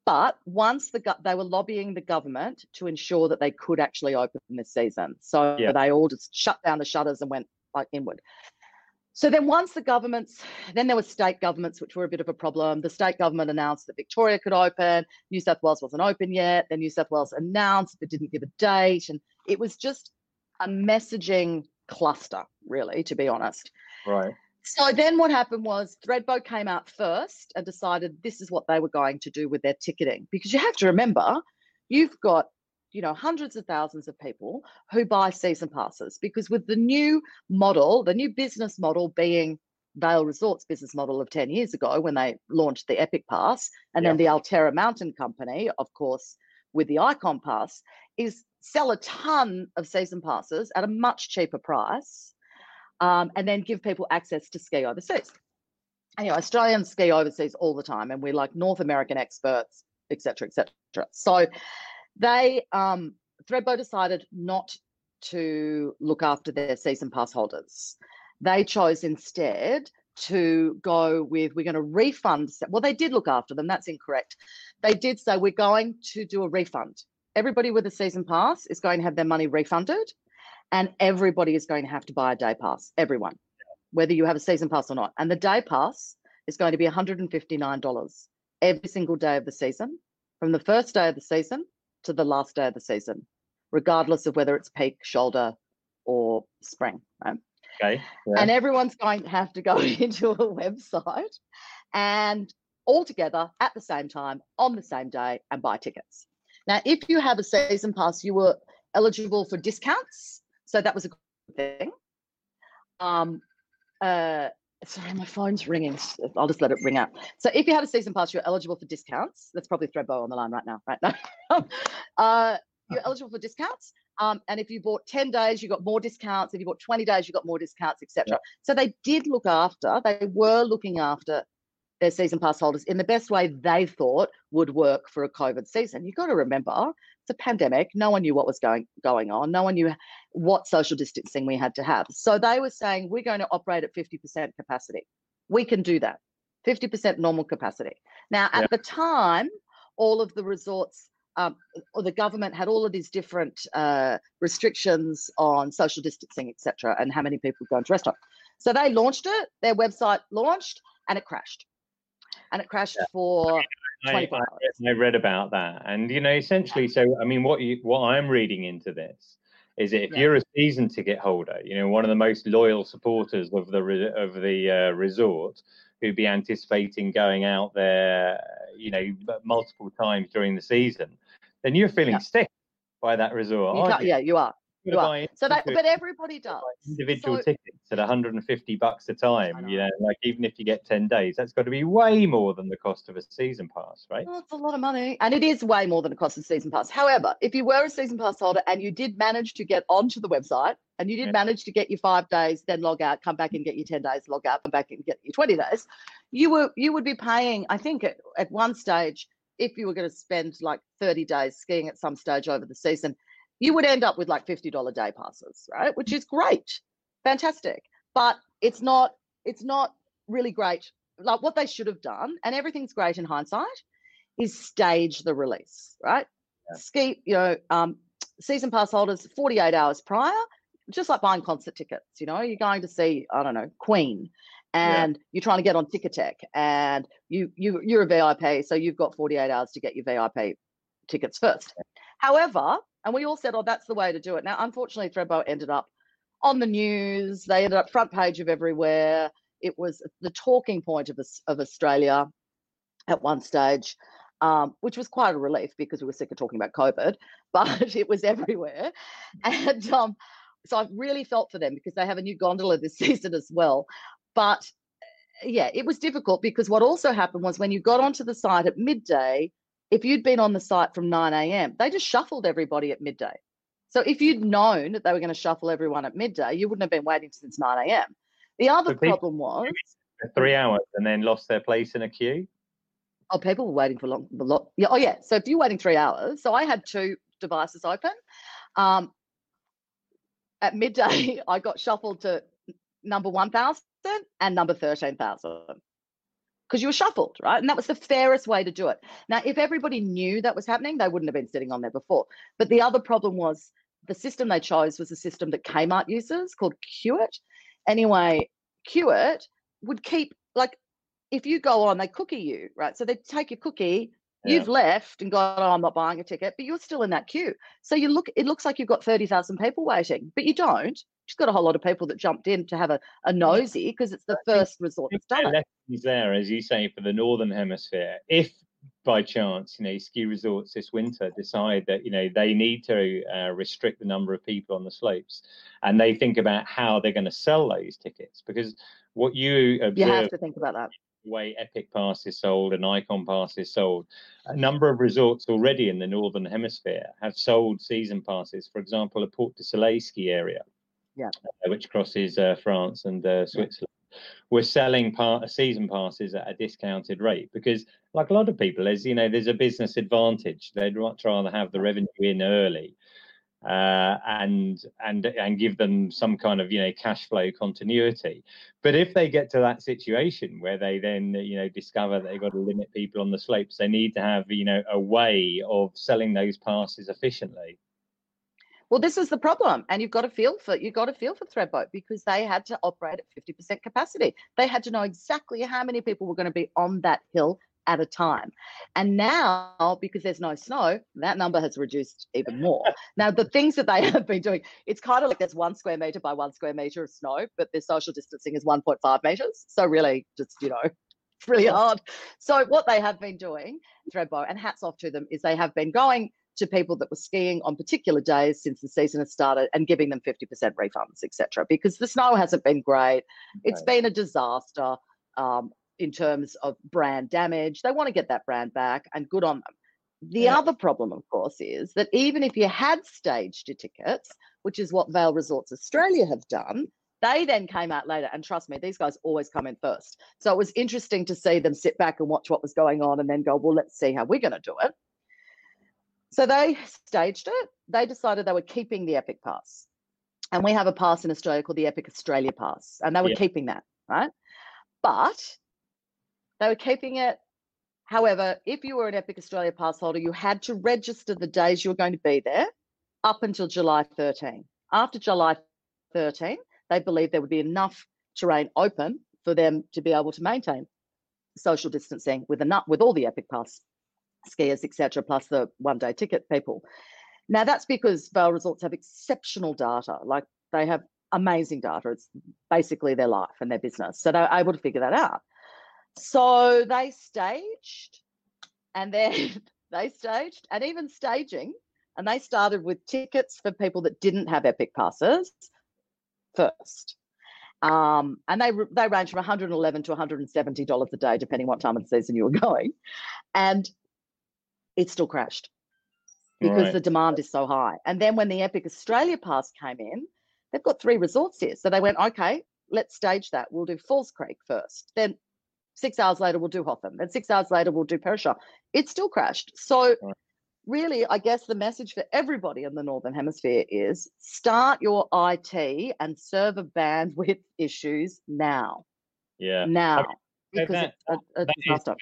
But once the they were lobbying the government to ensure that they could actually open this season, so yeah. they all just shut down the shutters and went like inward. So then once the governments, then there were state governments which were a bit of a problem. The state government announced that Victoria could open, New South Wales wasn't open yet. Then New South Wales announced but didn't give a date, and it was just a messaging cluster, really, to be honest. Right. So then what happened was Thredbo came out first and decided this is what they were going to do with their ticketing. Because you have to remember, you've got you know hundreds of thousands of people who buy season passes because with the new model the new business model being Vail Resorts business model of 10 years ago when they launched the Epic Pass and then the Alterra Mountain Company of course with the Icon Pass is sell a ton of season passes at a much cheaper price um, and then give people access to ski overseas. Anyway, Australians ski overseas all the time, and we're like North American experts, etc., etc. So they um, Thredbo decided not to look after their season pass holders. They chose instead to go with we're going to refund. Well, they did look after them. That's incorrect. They did say we're going to do a refund. Everybody with a season pass is going to have their money refunded and everybody is going to have to buy a day pass, everyone, whether you have a season pass or not. And the day pass is going to be $159 every single day of the season, from the first day of the season to the last day of the season, regardless of whether it's peak, shoulder, or spring. Right? Okay. Yeah. And everyone's going to have to go *laughs* into a website and all together at the same time on the same day and buy tickets. Now, if you have a season pass, you were eligible for discounts so that was a good thing. Um, uh, sorry, my phone's ringing. I'll just let it ring out. So if you had a season pass, you're eligible for discounts. That's probably Thredbo on the line right now, right now. *laughs* uh, you're eligible for discounts. Um, and if you bought 10 days, you got more discounts. If you bought 20 days, you got more discounts, etc. Yeah. So they did look after, they were looking after their season pass holders in the best way they thought would work for a COVID season. You've got to remember it's a pandemic. No one knew what was going going on. No one knew what social distancing we had to have. So they were saying we're going to operate at 50% capacity. We can do that. 50% normal capacity. Now, at yeah. the time, all of the resorts um, or the government had all of these different uh, restrictions on social distancing, etc., and how many people go into restaurants. So they launched it. Their website launched, and it crashed. And it crashed yeah. for I, I, read about that, and you know, essentially, so I mean, what you what I'm reading into this is that if yeah. you're a season ticket holder, you know, one of the most loyal supporters of the of the uh, resort, who'd be anticipating going out there, you know, multiple times during the season, then you're feeling yeah. stiff by that resort. You yeah, you are. So that, but everybody does. Individual so, tickets at 150 bucks a time. You know, like even if you get 10 days, that's got to be way more than the cost of a season pass, right? Well, it's a lot of money, and it is way more than the cost of a season pass. However, if you were a season pass holder and you did manage to get onto the website and you did yeah. manage to get your five days, then log out, come back and get your 10 days, log out, come back and get your 20 days, you were you would be paying, I think, at, at one stage if you were going to spend like 30 days skiing at some stage over the season, you would end up with like $50 day passes, right? Which is great. Fantastic. But it's not it's not really great. Like what they should have done, and everything's great in hindsight, is stage the release, right? Yeah. Ski, you know, um, season pass holders 48 hours prior, just like buying concert tickets, you know, you're going to see, I don't know, Queen and yeah. you're trying to get on Ticketek and you you you're a VIP, so you've got 48 hours to get your VIP tickets first. However, and we all said, oh, that's the way to do it. Now, unfortunately, Thredbo ended up on the news. They ended up front page of everywhere. It was the talking point of, of Australia at one stage, um, which was quite a relief because we were sick of talking about COVID, *laughs* but it was everywhere. And um, so I really felt for them because they have a new gondola this *laughs* season as well. But yeah, it was difficult because what also happened was when you got onto the site at midday, if you'd been on the site from 9 a.m., they just shuffled everybody at midday. So if you'd known that they were going to shuffle everyone at midday, you wouldn't have been waiting since 9 a.m. The other so problem was three hours and then lost their place in a queue. Oh, people were waiting for long. long yeah, oh, yeah. So if you're waiting three hours, so I had two devices open. Um, at midday, *laughs* I got shuffled to number 1,000 and number 13,000 because you were shuffled, right? And that was the fairest way to do it. Now, if everybody knew that was happening, they wouldn't have been sitting on there before. But the other problem was the system they chose was a system that Kmart uses called Queue-it. Anyway, Queue-it would keep like if you go on, they cookie you, right? So they take your cookie, yeah. you've left and gone, oh, I'm not buying a ticket, but you're still in that queue. So you look, it looks like you've got 30,000 people waiting, but you don't. You've got a whole lot of people that jumped in to have a, a nosy because it's the first resort that's it. there, as you say, for the Northern Hemisphere. If by chance, you know, ski resorts this winter decide that, you know, they need to uh, restrict the number of people on the slopes and they think about how they're going to sell those tickets because what you observe. You have to think about that way Epic Pass is sold and Icon Pass is sold. A number of resorts already in the Northern Hemisphere have sold season passes. For example, a Portes du Soleil ski area, yeah. Uh, which crosses uh, France and uh, Switzerland. Yeah. We're selling part, season passes at a discounted rate because, like a lot of people, there's you know there's a business advantage. They'd much rather have the revenue in early uh, and and and give them some kind of you know cash flow continuity. But if they get to that situation where they then you know discover that they've got to limit people on the slopes, they need to have you know a way of selling those passes efficiently. Well, this is the problem, and you've got to feel for you've got to feel for Thredbo because they had to operate at fifty percent capacity. They had to know exactly how many people were going to be on that hill at a time. And now, because there's no snow, that number has reduced even more. *laughs* now, the things that they have been doing, it's kind of like there's one square meter by one square meter of snow, but their social distancing is 1.5 meters. So, really, just, you know, it's *laughs* really hard. So, what they have been doing, Thredbo, and hats off to them, is they have been going to people that were skiing on particular days since the season has started and giving them 50% refunds, etc. Because the snow hasn't been great. It's been a disaster. Um, in terms of brand damage. They want to get that brand back, and good on them. The yeah. other problem, of course, is that even if you had staged your tickets, which is what Vail Resorts Australia have done, they then came out later. And trust me, these guys always come in first. So it was interesting to see them sit back and watch what was going on and then go, well, let's see how we're going to do it. So they staged it. They decided they were keeping the Epic Pass. And we have a pass in Australia called the Epic Australia Pass. And they were yeah. keeping that, right? But they were keeping it. However, if you were an Epic Australia pass holder, you had to register the days you were going to be there up until July 13. After July 13, they believed there would be enough terrain open for them to be able to maintain social distancing with enough with all the Epic Pass skiers, etc., plus the one-day ticket people. Now that's because Vail Resorts have exceptional data. Like they have amazing data. It's basically their life and their business. So they're able to figure that out. So they staged and then *laughs* they staged and even staging, and they started with tickets for people that didn't have Epic passes first. Um, and they they range from 111 to 170 dollars a day, depending what time of the season you were *laughs* going, and it still crashed because right. the demand is so high. And then when the Epic Australia Pass came in, they've got three resorts here, so they went, okay, let's stage that. We'll do Falls Creek first, then Six hours later, we'll do Hotham. And six hours later, we'll do Perisher. It still crashed. So, really, I guess the message for everybody in the Northern Hemisphere is start your IT and server bandwidth issues now. Yeah. Now. because that, it's a, a disaster.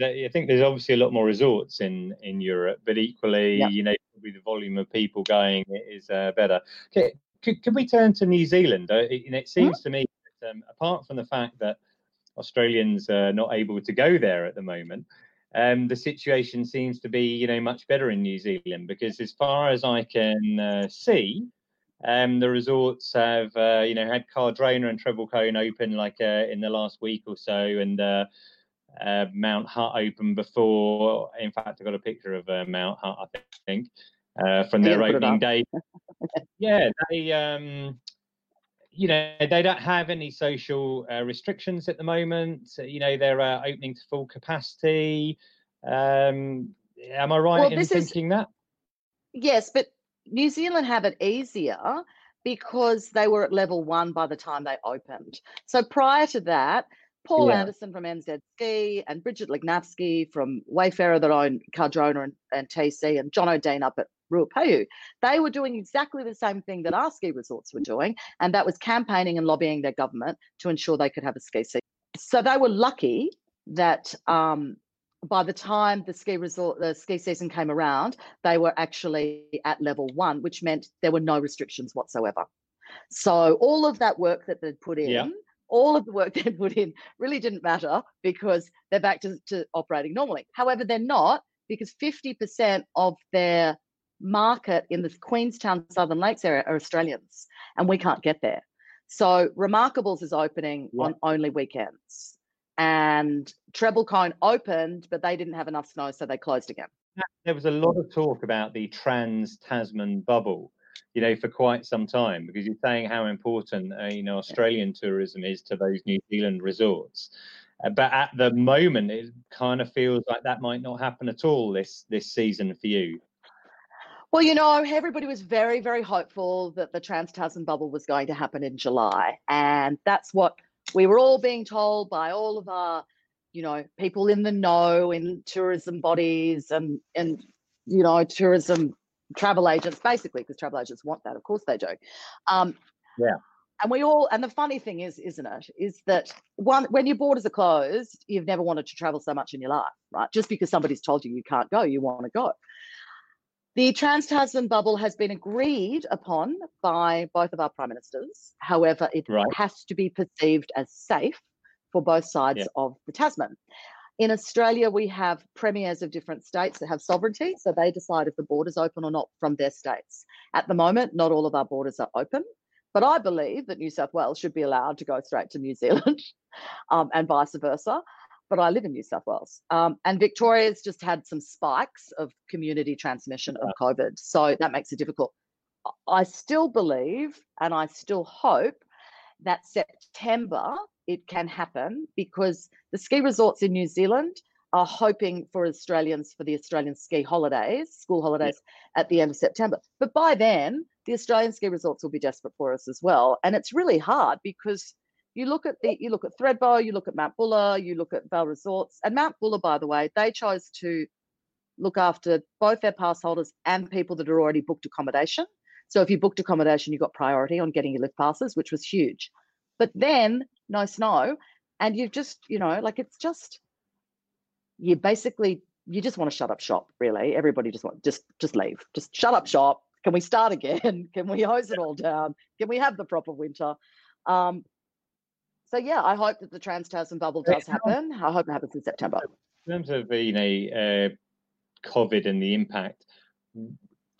I think there's obviously a lot more resorts in in Europe, but equally, yeah. you know, probably the volume of people going is uh, better. Okay, could, could we turn to New Zealand? Uh, it, it seems mm-hmm. to me that um, apart from the fact that Australians are not able to go there at the moment. Um, the situation seems to be, you know, much better in New Zealand because, as far as I can uh, see, um, the resorts have, uh, you know, had Cardrona and Treble Cone open like uh, in the last week or so, and uh, uh, Mount Hutt open before. In fact, I got a picture of uh, Mount Hutt, I think, from their opening day. *laughs* yeah, they. Um, you know they don't have any social uh, restrictions at the moment. You know they're uh, opening to full capacity. Um, am I right well, in thinking is, that? Yes, but New Zealand have it easier because they were at level one by the time they opened. So prior to that, Paul yeah. Anderson from NZ Ski and Bridget Legnavsky from Wayfarer that own Cardrona and, and TC and Jono Dean up at Ruapehu, they were doing exactly the same thing that our ski resorts were doing, and that was campaigning and lobbying their government to ensure they could have a ski season. So they were lucky that um, by the time the ski resort, the ski season came around, they were actually at level one, which meant there were no restrictions whatsoever. So all of that work that they'd put in. Yeah all of the work *laughs* they put in really didn't matter because they're back to, to operating normally. However, they're not because 50% of their market in the Queenstown Southern Lakes area are Australians, and we can't get there. So Remarkables is opening on only weekends. And Treble Cone opened, but they didn't have enough snow, so they closed again. There was a lot of talk about the trans Tasman bubble, you know, for quite some time because you're saying how important, uh, you know, Australian tourism is to those New Zealand resorts. Uh, but at the moment, it kind of feels like that might not happen at all this this season for you. Well, you know, everybody was very, very hopeful that the Trans Tasman bubble was going to happen in July. And that's what we were all being told by all of our, you know, people in the know in tourism bodies and, and you know, tourism travel agents, basically, because travel agents want that. Of course they do. Um, yeah. And we all, and the funny thing is, isn't it, is that one, when your borders are closed, you've never wanted to travel so much in your life, right? Just because somebody's told you you can't go, you want to go. The Trans Tasman bubble has been agreed upon by both of our prime ministers. However, it right. has to be perceived as safe for both sides yeah. of the Tasman. In Australia, we have premiers of different states that have sovereignty, so they decide if the border's open or not from their states. At the moment, not all of our borders are open, but I believe that New South Wales should be allowed to go straight to New Zealand *laughs* um, and vice versa but I live in New South Wales. Um, and Victoria's just had some spikes of community transmission of COVID. So that makes it difficult. I still believe and I still hope that September it can happen because the ski resorts in New Zealand are hoping for Australians for the Australian ski holidays, school holidays yeah. at the end of September. But by then, the Australian ski resorts will be desperate for us as well. And it's really hard because you look at the you look at Thredbo, you look at Mount Buller, you look at Vail Resorts, and Mount Buller, by the way, they chose to look after both their pass holders and people that are already booked accommodation. So if you booked accommodation, you got priority on getting your lift passes, which was huge. But then no snow, and you've just you know like it's just you basically you just want to shut up shop. Really, everybody just want just just leave, just shut up shop. Can we start again? *laughs* Can we hose it all down? Can we have the proper winter? Um, so yeah, I hope that the Trans Tasman bubble does happen. I hope it happens in September. In terms of you know uh, COVID and the impact,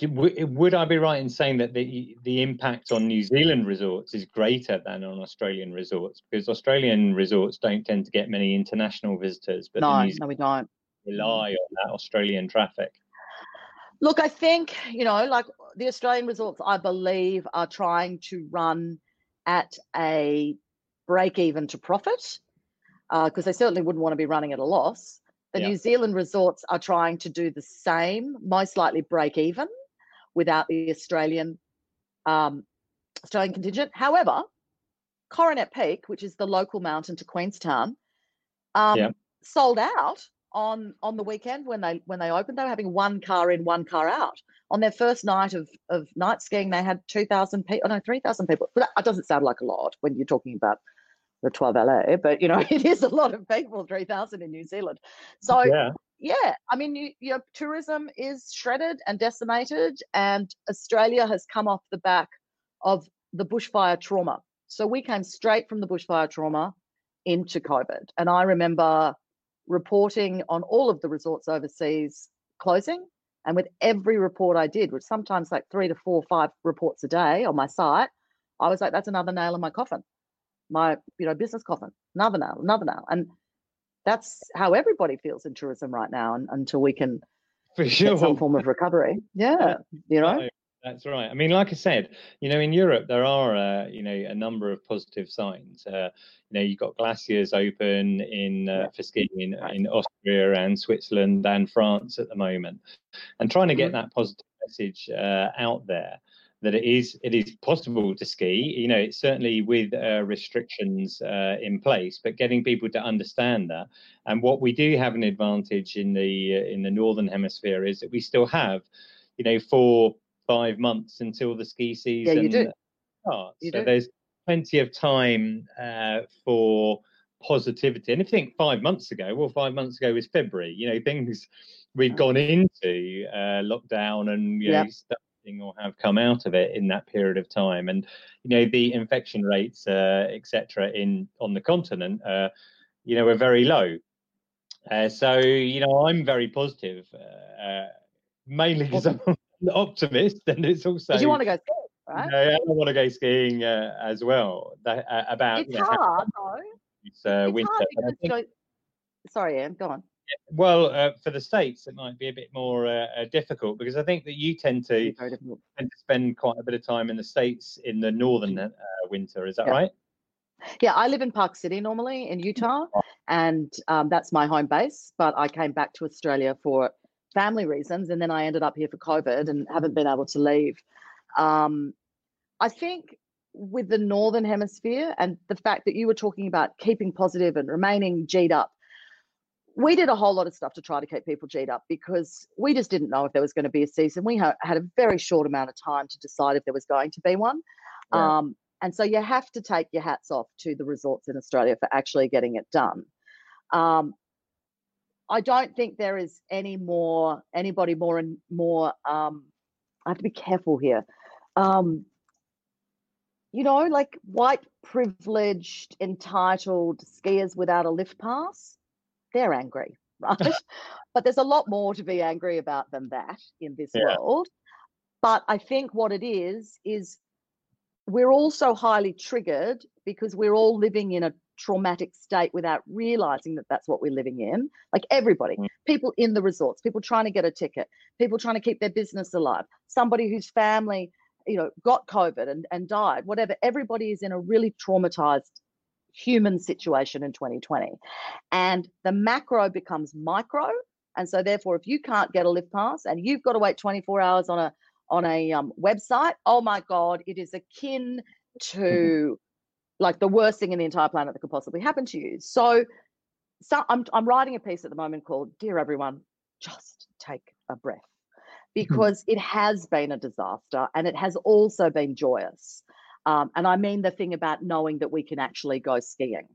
would I be right in saying that the the impact on New Zealand resorts is greater than on Australian resorts because Australian resorts don't tend to get many international visitors, but no, no, we don't rely on that Australian traffic. Look, I think you know, like the Australian resorts, I believe are trying to run at a break even to profit because uh, they certainly wouldn't want to be running at a loss. The yeah. New Zealand resorts are trying to do the same, most likely break even without the Australian um, Australian contingent. However, Coronet Peak, which is the local mountain to Queenstown, um, yeah. sold out on on the weekend when they when they opened. They were having one car in, one car out. On their first night of of night skiing, they had two thousand people. Oh no, three thousand people. But that doesn't sound like a lot when you're talking about the 12 LA, but you know, *laughs* it is a lot of people, 3,000 in New Zealand. So, yeah, yeah I mean, you, your tourism is shredded and decimated, and Australia has come off the back of the bushfire trauma. So, we came straight from the bushfire trauma into COVID. And I remember reporting on all of the resorts overseas closing. And with every report I did, which sometimes like three to four, five reports a day on my site, I was like, that's another nail in my coffin my you know business coffin another nail another nail and that's how everybody feels in tourism right now and, until we can for sure some form of recovery. *laughs* Yeah you know? That's right. I mean, like I said, you know, in Europe there are, uh, you know, a number of positive signs. Uh, you know, you've got glaciers open in uh, for skiing in, in, Austria and Switzerland and France at the moment, and trying to get mm-hmm. that positive message uh, out there that it is it is possible to ski. You know, it's certainly with uh, restrictions uh, in place, but getting people to understand that. And what we do have an advantage in the in the northern hemisphere is that we still have, you know, four five months until the ski season yeah, you do. starts. You so do. there's plenty of time uh, for positivity. And if you think five months ago, well, five months ago was February. You know, things we've gone into uh, lockdown and you know starting or have come out of it in that period of time, and you know the infection rates, uh, etc. in on the continent, uh, you know, are very low. Uh, so you know, I'm very positive, uh, uh, mainly because I'm an optimist, and it's also. you want to go skiing, right? You know, I want to go skiing uh, as well. That, about it's you know, hard though. It's, uh, it's winter. Hard think... Sorry, Em, go on. Well, uh, for the states, it might be a bit more uh, uh, difficult because I think that you tend to tend to spend quite a bit of time in the states in the northern uh, winter. Is that yeah. right? Yeah, I live in Park City normally in Utah, oh. and um, that's my home base. But I came back to Australia for family reasons, and then I ended up here for COVID and haven't been able to leave. Um, I think with the northern hemisphere and the fact that you were talking about keeping positive and remaining G'd up, we did a whole lot of stuff to try to keep people G'd up because we just didn't know if there was going to be a season. We ha- had a very short amount of time to decide if there was going to be one. Yeah. Um, and so you have to take your hats off to the resorts in Australia for actually getting it done. Um, I don't think there is any more anybody more and more. Um, I have to be careful here. Um, you know, like white privileged, entitled skiers without a lift pass, they're angry, *laughs* right? *laughs* but there's a lot more to be angry about than that in this yeah. world. But I think what it is is we're all so highly triggered because we're all living in a traumatic state without realizing that that's what we're living in. Like everybody, mm. people in the resorts, people trying to get a ticket, people trying to keep their business alive, somebody whose family, you know, got COVID and, and died, whatever. Everybody is in a really traumatized human situation in 2020. And the macro becomes micro. And so therefore, if you can't get a lift pass and you've got to wait 24 hours on a on a um, website, oh my God, it is akin to mm-hmm like the worst thing in the entire planet that could possibly happen to you. So, so I'm I'm writing a piece at the moment called "Dear Everyone, Just Take a Breath," mm-hmm. because it has been a disaster and it has also been joyous. Um, and I mean the thing about knowing that we can actually go skiing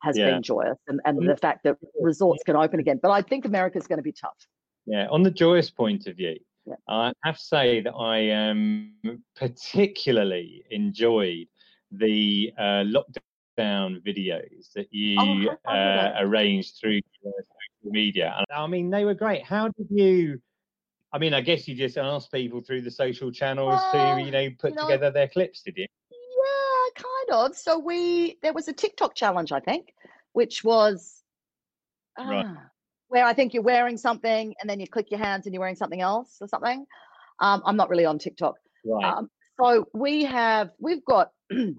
has yeah. been joyous, and and the fact that resorts can open again. But I think America's going to be tough. Yeah, on the joyous point of view, yeah. I have to say that I um, particularly enjoyed the uh, lockdown videos that you oh, uh, arranged through social media. And I mean, they were great. How did you? I mean, I guess you just asked people through the social channels to, you know, put you know, together their clips, did you? Kind of. So we there was a TikTok challenge, I think, which was uh, right. where I think you're wearing something and then you click your hands and you're wearing something else or something. Um, I'm not really on TikTok. Right. Um, so we have we've got *clears throat* you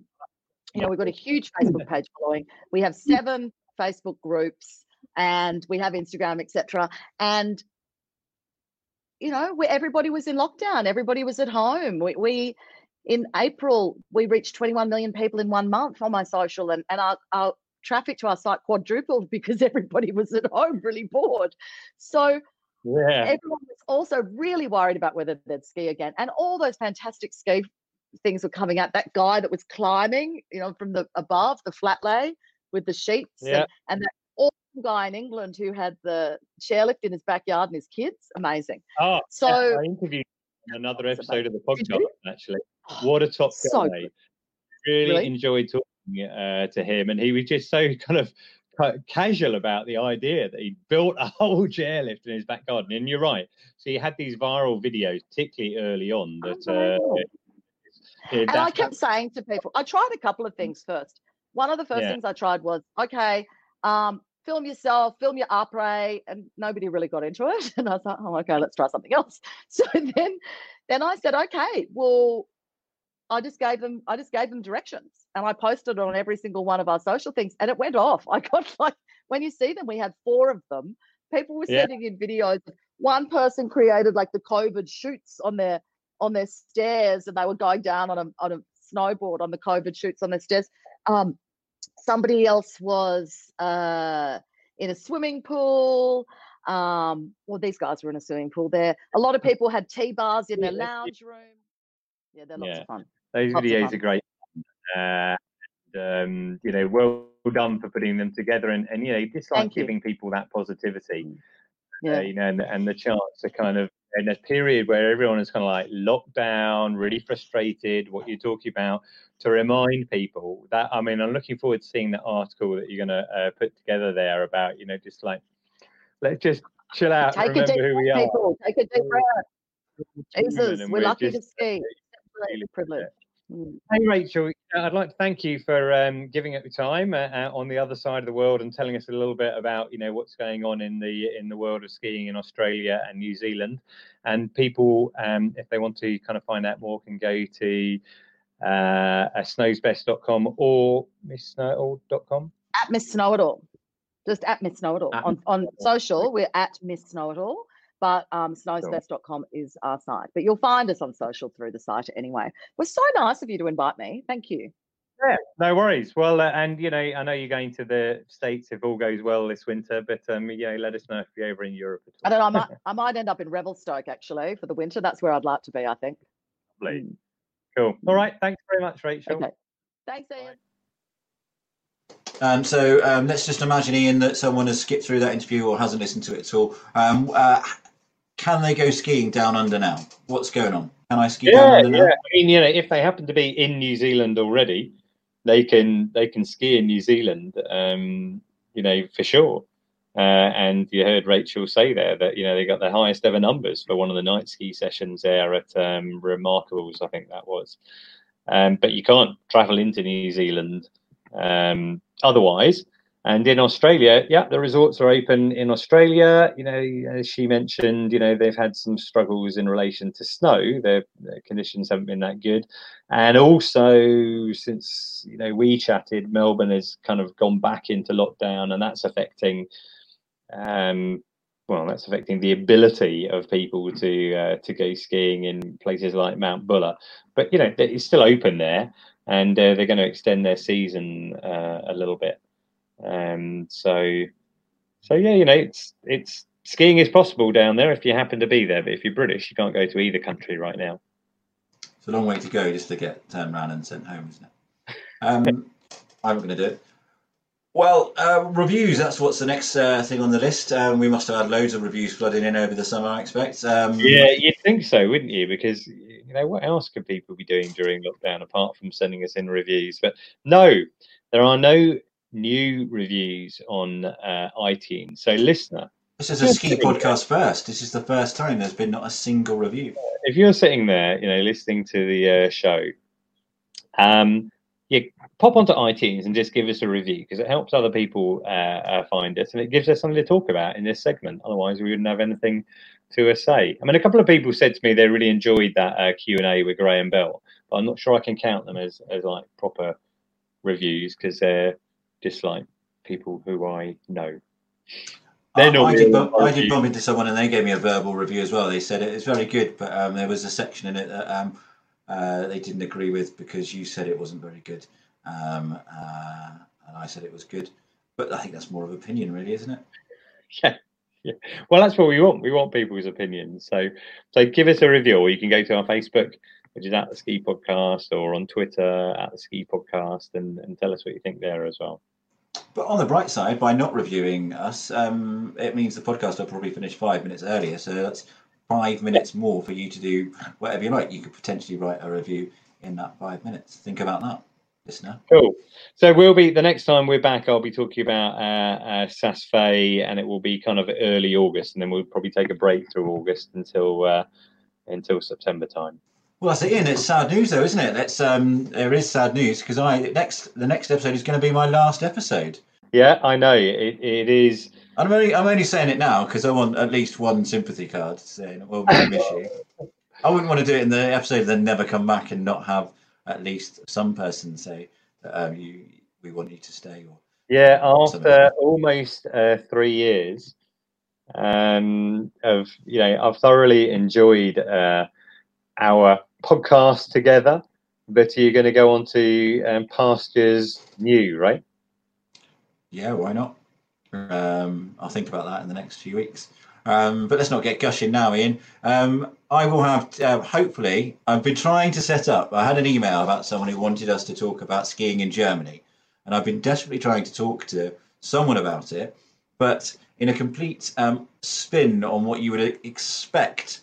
know we've got a huge facebook page following we have *laughs* seven facebook groups and we have instagram etc and you know where everybody was in lockdown everybody was at home we, we in april we reached 21 million people in one month on my social and, and our, our traffic to our site quadrupled *laughs* because everybody was at home really bored so yeah. Everyone was also really worried about whether they'd ski again. And all those fantastic ski things were coming out. That guy that was climbing, you know, from the above, the flat lay with the sheets, yeah. and, and that awesome guy in England who had the chairlift in his backyard and his kids. Amazing. Oh, so I interviewed another episode of the podcast actually. Oh, what a top so guy. Really, really, enjoyed talking uh, to him, and he was just so *laughs* kind of casual about the idea that he built a whole chairlift in his back garden. And you're right. So he had these viral videos, particularly early on, that uh, and I kept saying to people, I tried a couple of things first. One of the first yeah. things I tried was, okay, um, film yourself, film your après, and nobody really got into it. *laughs* And I was like, oh, okay, let's try something else. *laughs* So then then I said, okay, well, I just gave them, I just gave them directions and I posted on every single one of our social things and it went off. *laughs* I got like, when you see them, we had four of them. People were yeah. sending in videos. One person created like the COVID chutes on their on their stairs and they were going down on a on a snowboard on the COVID chutes on their stairs. Um, somebody else was uh, in a swimming pool. Um, well, these guys were in a swimming pool there. A lot of *laughs* people had T-bars in their lounge room. Yeah, they're lots yeah. of fun. Those lots videos are great. Uh, and, um, you know, well done for putting them together and, and you know, just like Thank giving you. people that positivity. Yeah. Uh, you know, and, and the chance to kind of in a period where everyone is kind of like locked down, really frustrated, what you're talking about, to remind people that, I mean, I'm looking forward to seeing that article that you're going to uh, put together there about, you know, just like, let's just chill out. Take a deep breath, people. Take a deep breath. Jesus, we're, we're lucky to ski. Privilege. Mm. Hey, Rachael, I'd like to thank you for um, giving up your time uh, uh, on the other side of the world and telling us a little bit about, you know, what's going on in the in the world of skiing in Australia and New Zealand. And people, um, if they want to kind of find out more, can go to uh, snowsbest.com or misssnowitall.com. At Miss Snow It All, just at Miss Snow It All on on social. We're at Miss Snow It All but um, snowsbest.com is our site. But you'll find us on social through the site anyway. It was so nice of you to invite me. Thank you. Yeah, no worries. Well, uh, and you know, I know you're going to the states if all goes well this winter, but um, yeah, let us know if you're over in Europe. I don't know. I might, I might end up in Revelstoke actually for the winter. That's where I'd like to be. I think. Lovely. Mm. Cool. All right. Thanks very much, Rachael. Okay. Thanks, Iain. Um, so um, let's just imagine, Iain, that someone has skipped through that interview or hasn't listened to it at all. Um, uh, can they go skiing down under now? What's going on? Can I ski yeah, down under now? Yeah, I mean, you know, if they happen to be in New Zealand already, they can they can ski in New Zealand. Um, you know, for sure. Uh, and you heard Rachael say there that you know they got the highest ever numbers for one of the night ski sessions there at um, Remarkables, I think that was. Um, but you can't travel into New Zealand um, otherwise. And in Australia, yeah, the resorts are open in Australia. You know, as she mentioned, you know, they've had some struggles in relation to snow. Their, their, conditions haven't been that good. And also, since, you know, we chatted, Melbourne has kind of gone back into lockdown, and that's affecting, um, well, that's affecting the ability of people to uh, to go skiing in places like Mount Buller. But, you know, it's still open there, and uh, they're going to extend their season uh, a little bit. Um, so, so yeah, you know, it's it's skiing is possible down there if you happen to be there. But if you're British, you can't go to either country right now. It's a long way to go just to get turned around and sent home, isn't it? Um, *laughs* I'm going to do it. Well, uh, reviews, that's what's the next uh, thing on the list. Um, we must have had loads of reviews flooding in over the summer, I expect. Um, yeah, you'd think so, wouldn't you? Because, you know, what else could people be doing during lockdown apart from sending us in reviews? But no, there are no new reviews on uh, iTunes. So, listener, this is a ski podcast first. This is the first time there's been not a single review. If you're sitting there, you know, listening to the uh, show, um, you pop onto iTunes and just give us a review because it helps other people uh, uh, find us and it gives us something to talk about in this segment. Otherwise, we wouldn't have anything to say. I mean, a couple of people said to me they really enjoyed that uh, Q and A with Graham Bell, but I'm not sure I can count them as as like proper reviews because they're dislike people who I know. I, I, did bump, I did bump into someone and they gave me a verbal review as well. They said it was very good, but um, there was a section in it that um, uh, they didn't agree with because you said it wasn't very good, um, uh, and I said it was good. But I think that's more of opinion, really, isn't it? *laughs* Yeah. Yeah. Well, that's what we want. We want people's opinions. So, so give us a review, or you can go to our Facebook, which is at the Ski Podcast, or on Twitter at the Ski Podcast, and, and tell us what you think there as well. But on the bright side, by not reviewing us, um, it means the podcast will probably finish five minutes earlier. So that's five minutes more for you to do whatever you like. You could potentially write a review in that five minutes. Think about that, listener. Cool. So we'll be the next time we're back. I'll be talking about uh, uh, Saas-Fee, and it will be kind of early August, and then we'll probably take a break through August until uh, until September time. Well, it, Iain. It's sad news, though, isn't it? That's um, there is sad news because I next the next episode is going to be my last episode. Yeah, I know it. It is. I'm only I'm only saying it now because I want at least one sympathy card saying, "Well, we miss you." I wouldn't want to do it in the episode, then never come back and not have at least some person say that um, you we want you to stay. Or yeah, after almost uh, three years um, of you know, I've thoroughly enjoyed uh, our podcast together. But you're going to go on to um, pastures new, right? Yeah, why not? Um, I'll think about that in the next few weeks. Um, but let's not get gushing now, Iain. Um, I will have, uh, hopefully, I've been trying to set up. I had an email about someone who wanted us to talk about skiing in Germany, and I've been desperately trying to talk to someone about it, but in a complete um, spin on what you would expect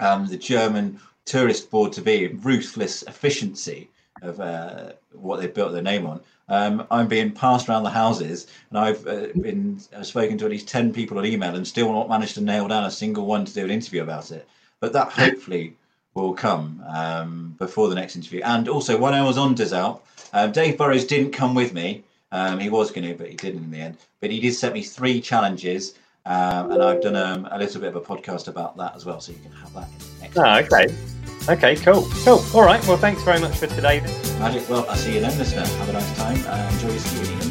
um, the German tourist board to be ruthless efficiency of uh, what they've built their name on. Um, I'm being passed around the houses, and I've uh, been I've spoken to at least ten people on email, and still not managed to nail down a single one to do an interview about it. But that hopefully will come um, before the next interview. And also, when I was on Deux Alpes, um, Dave Burrows didn't come with me. Um, he was going to, but he didn't in the end. But he did set me three challenges, um, and I've done um, a little bit of a podcast about that as well, so you can have that in the next. Oh, okay. Okay, cool, cool. All right. Well, thanks very much for today. Magic. Well, I'll see you then, listener. Have a nice time. Uh, enjoy your skiing.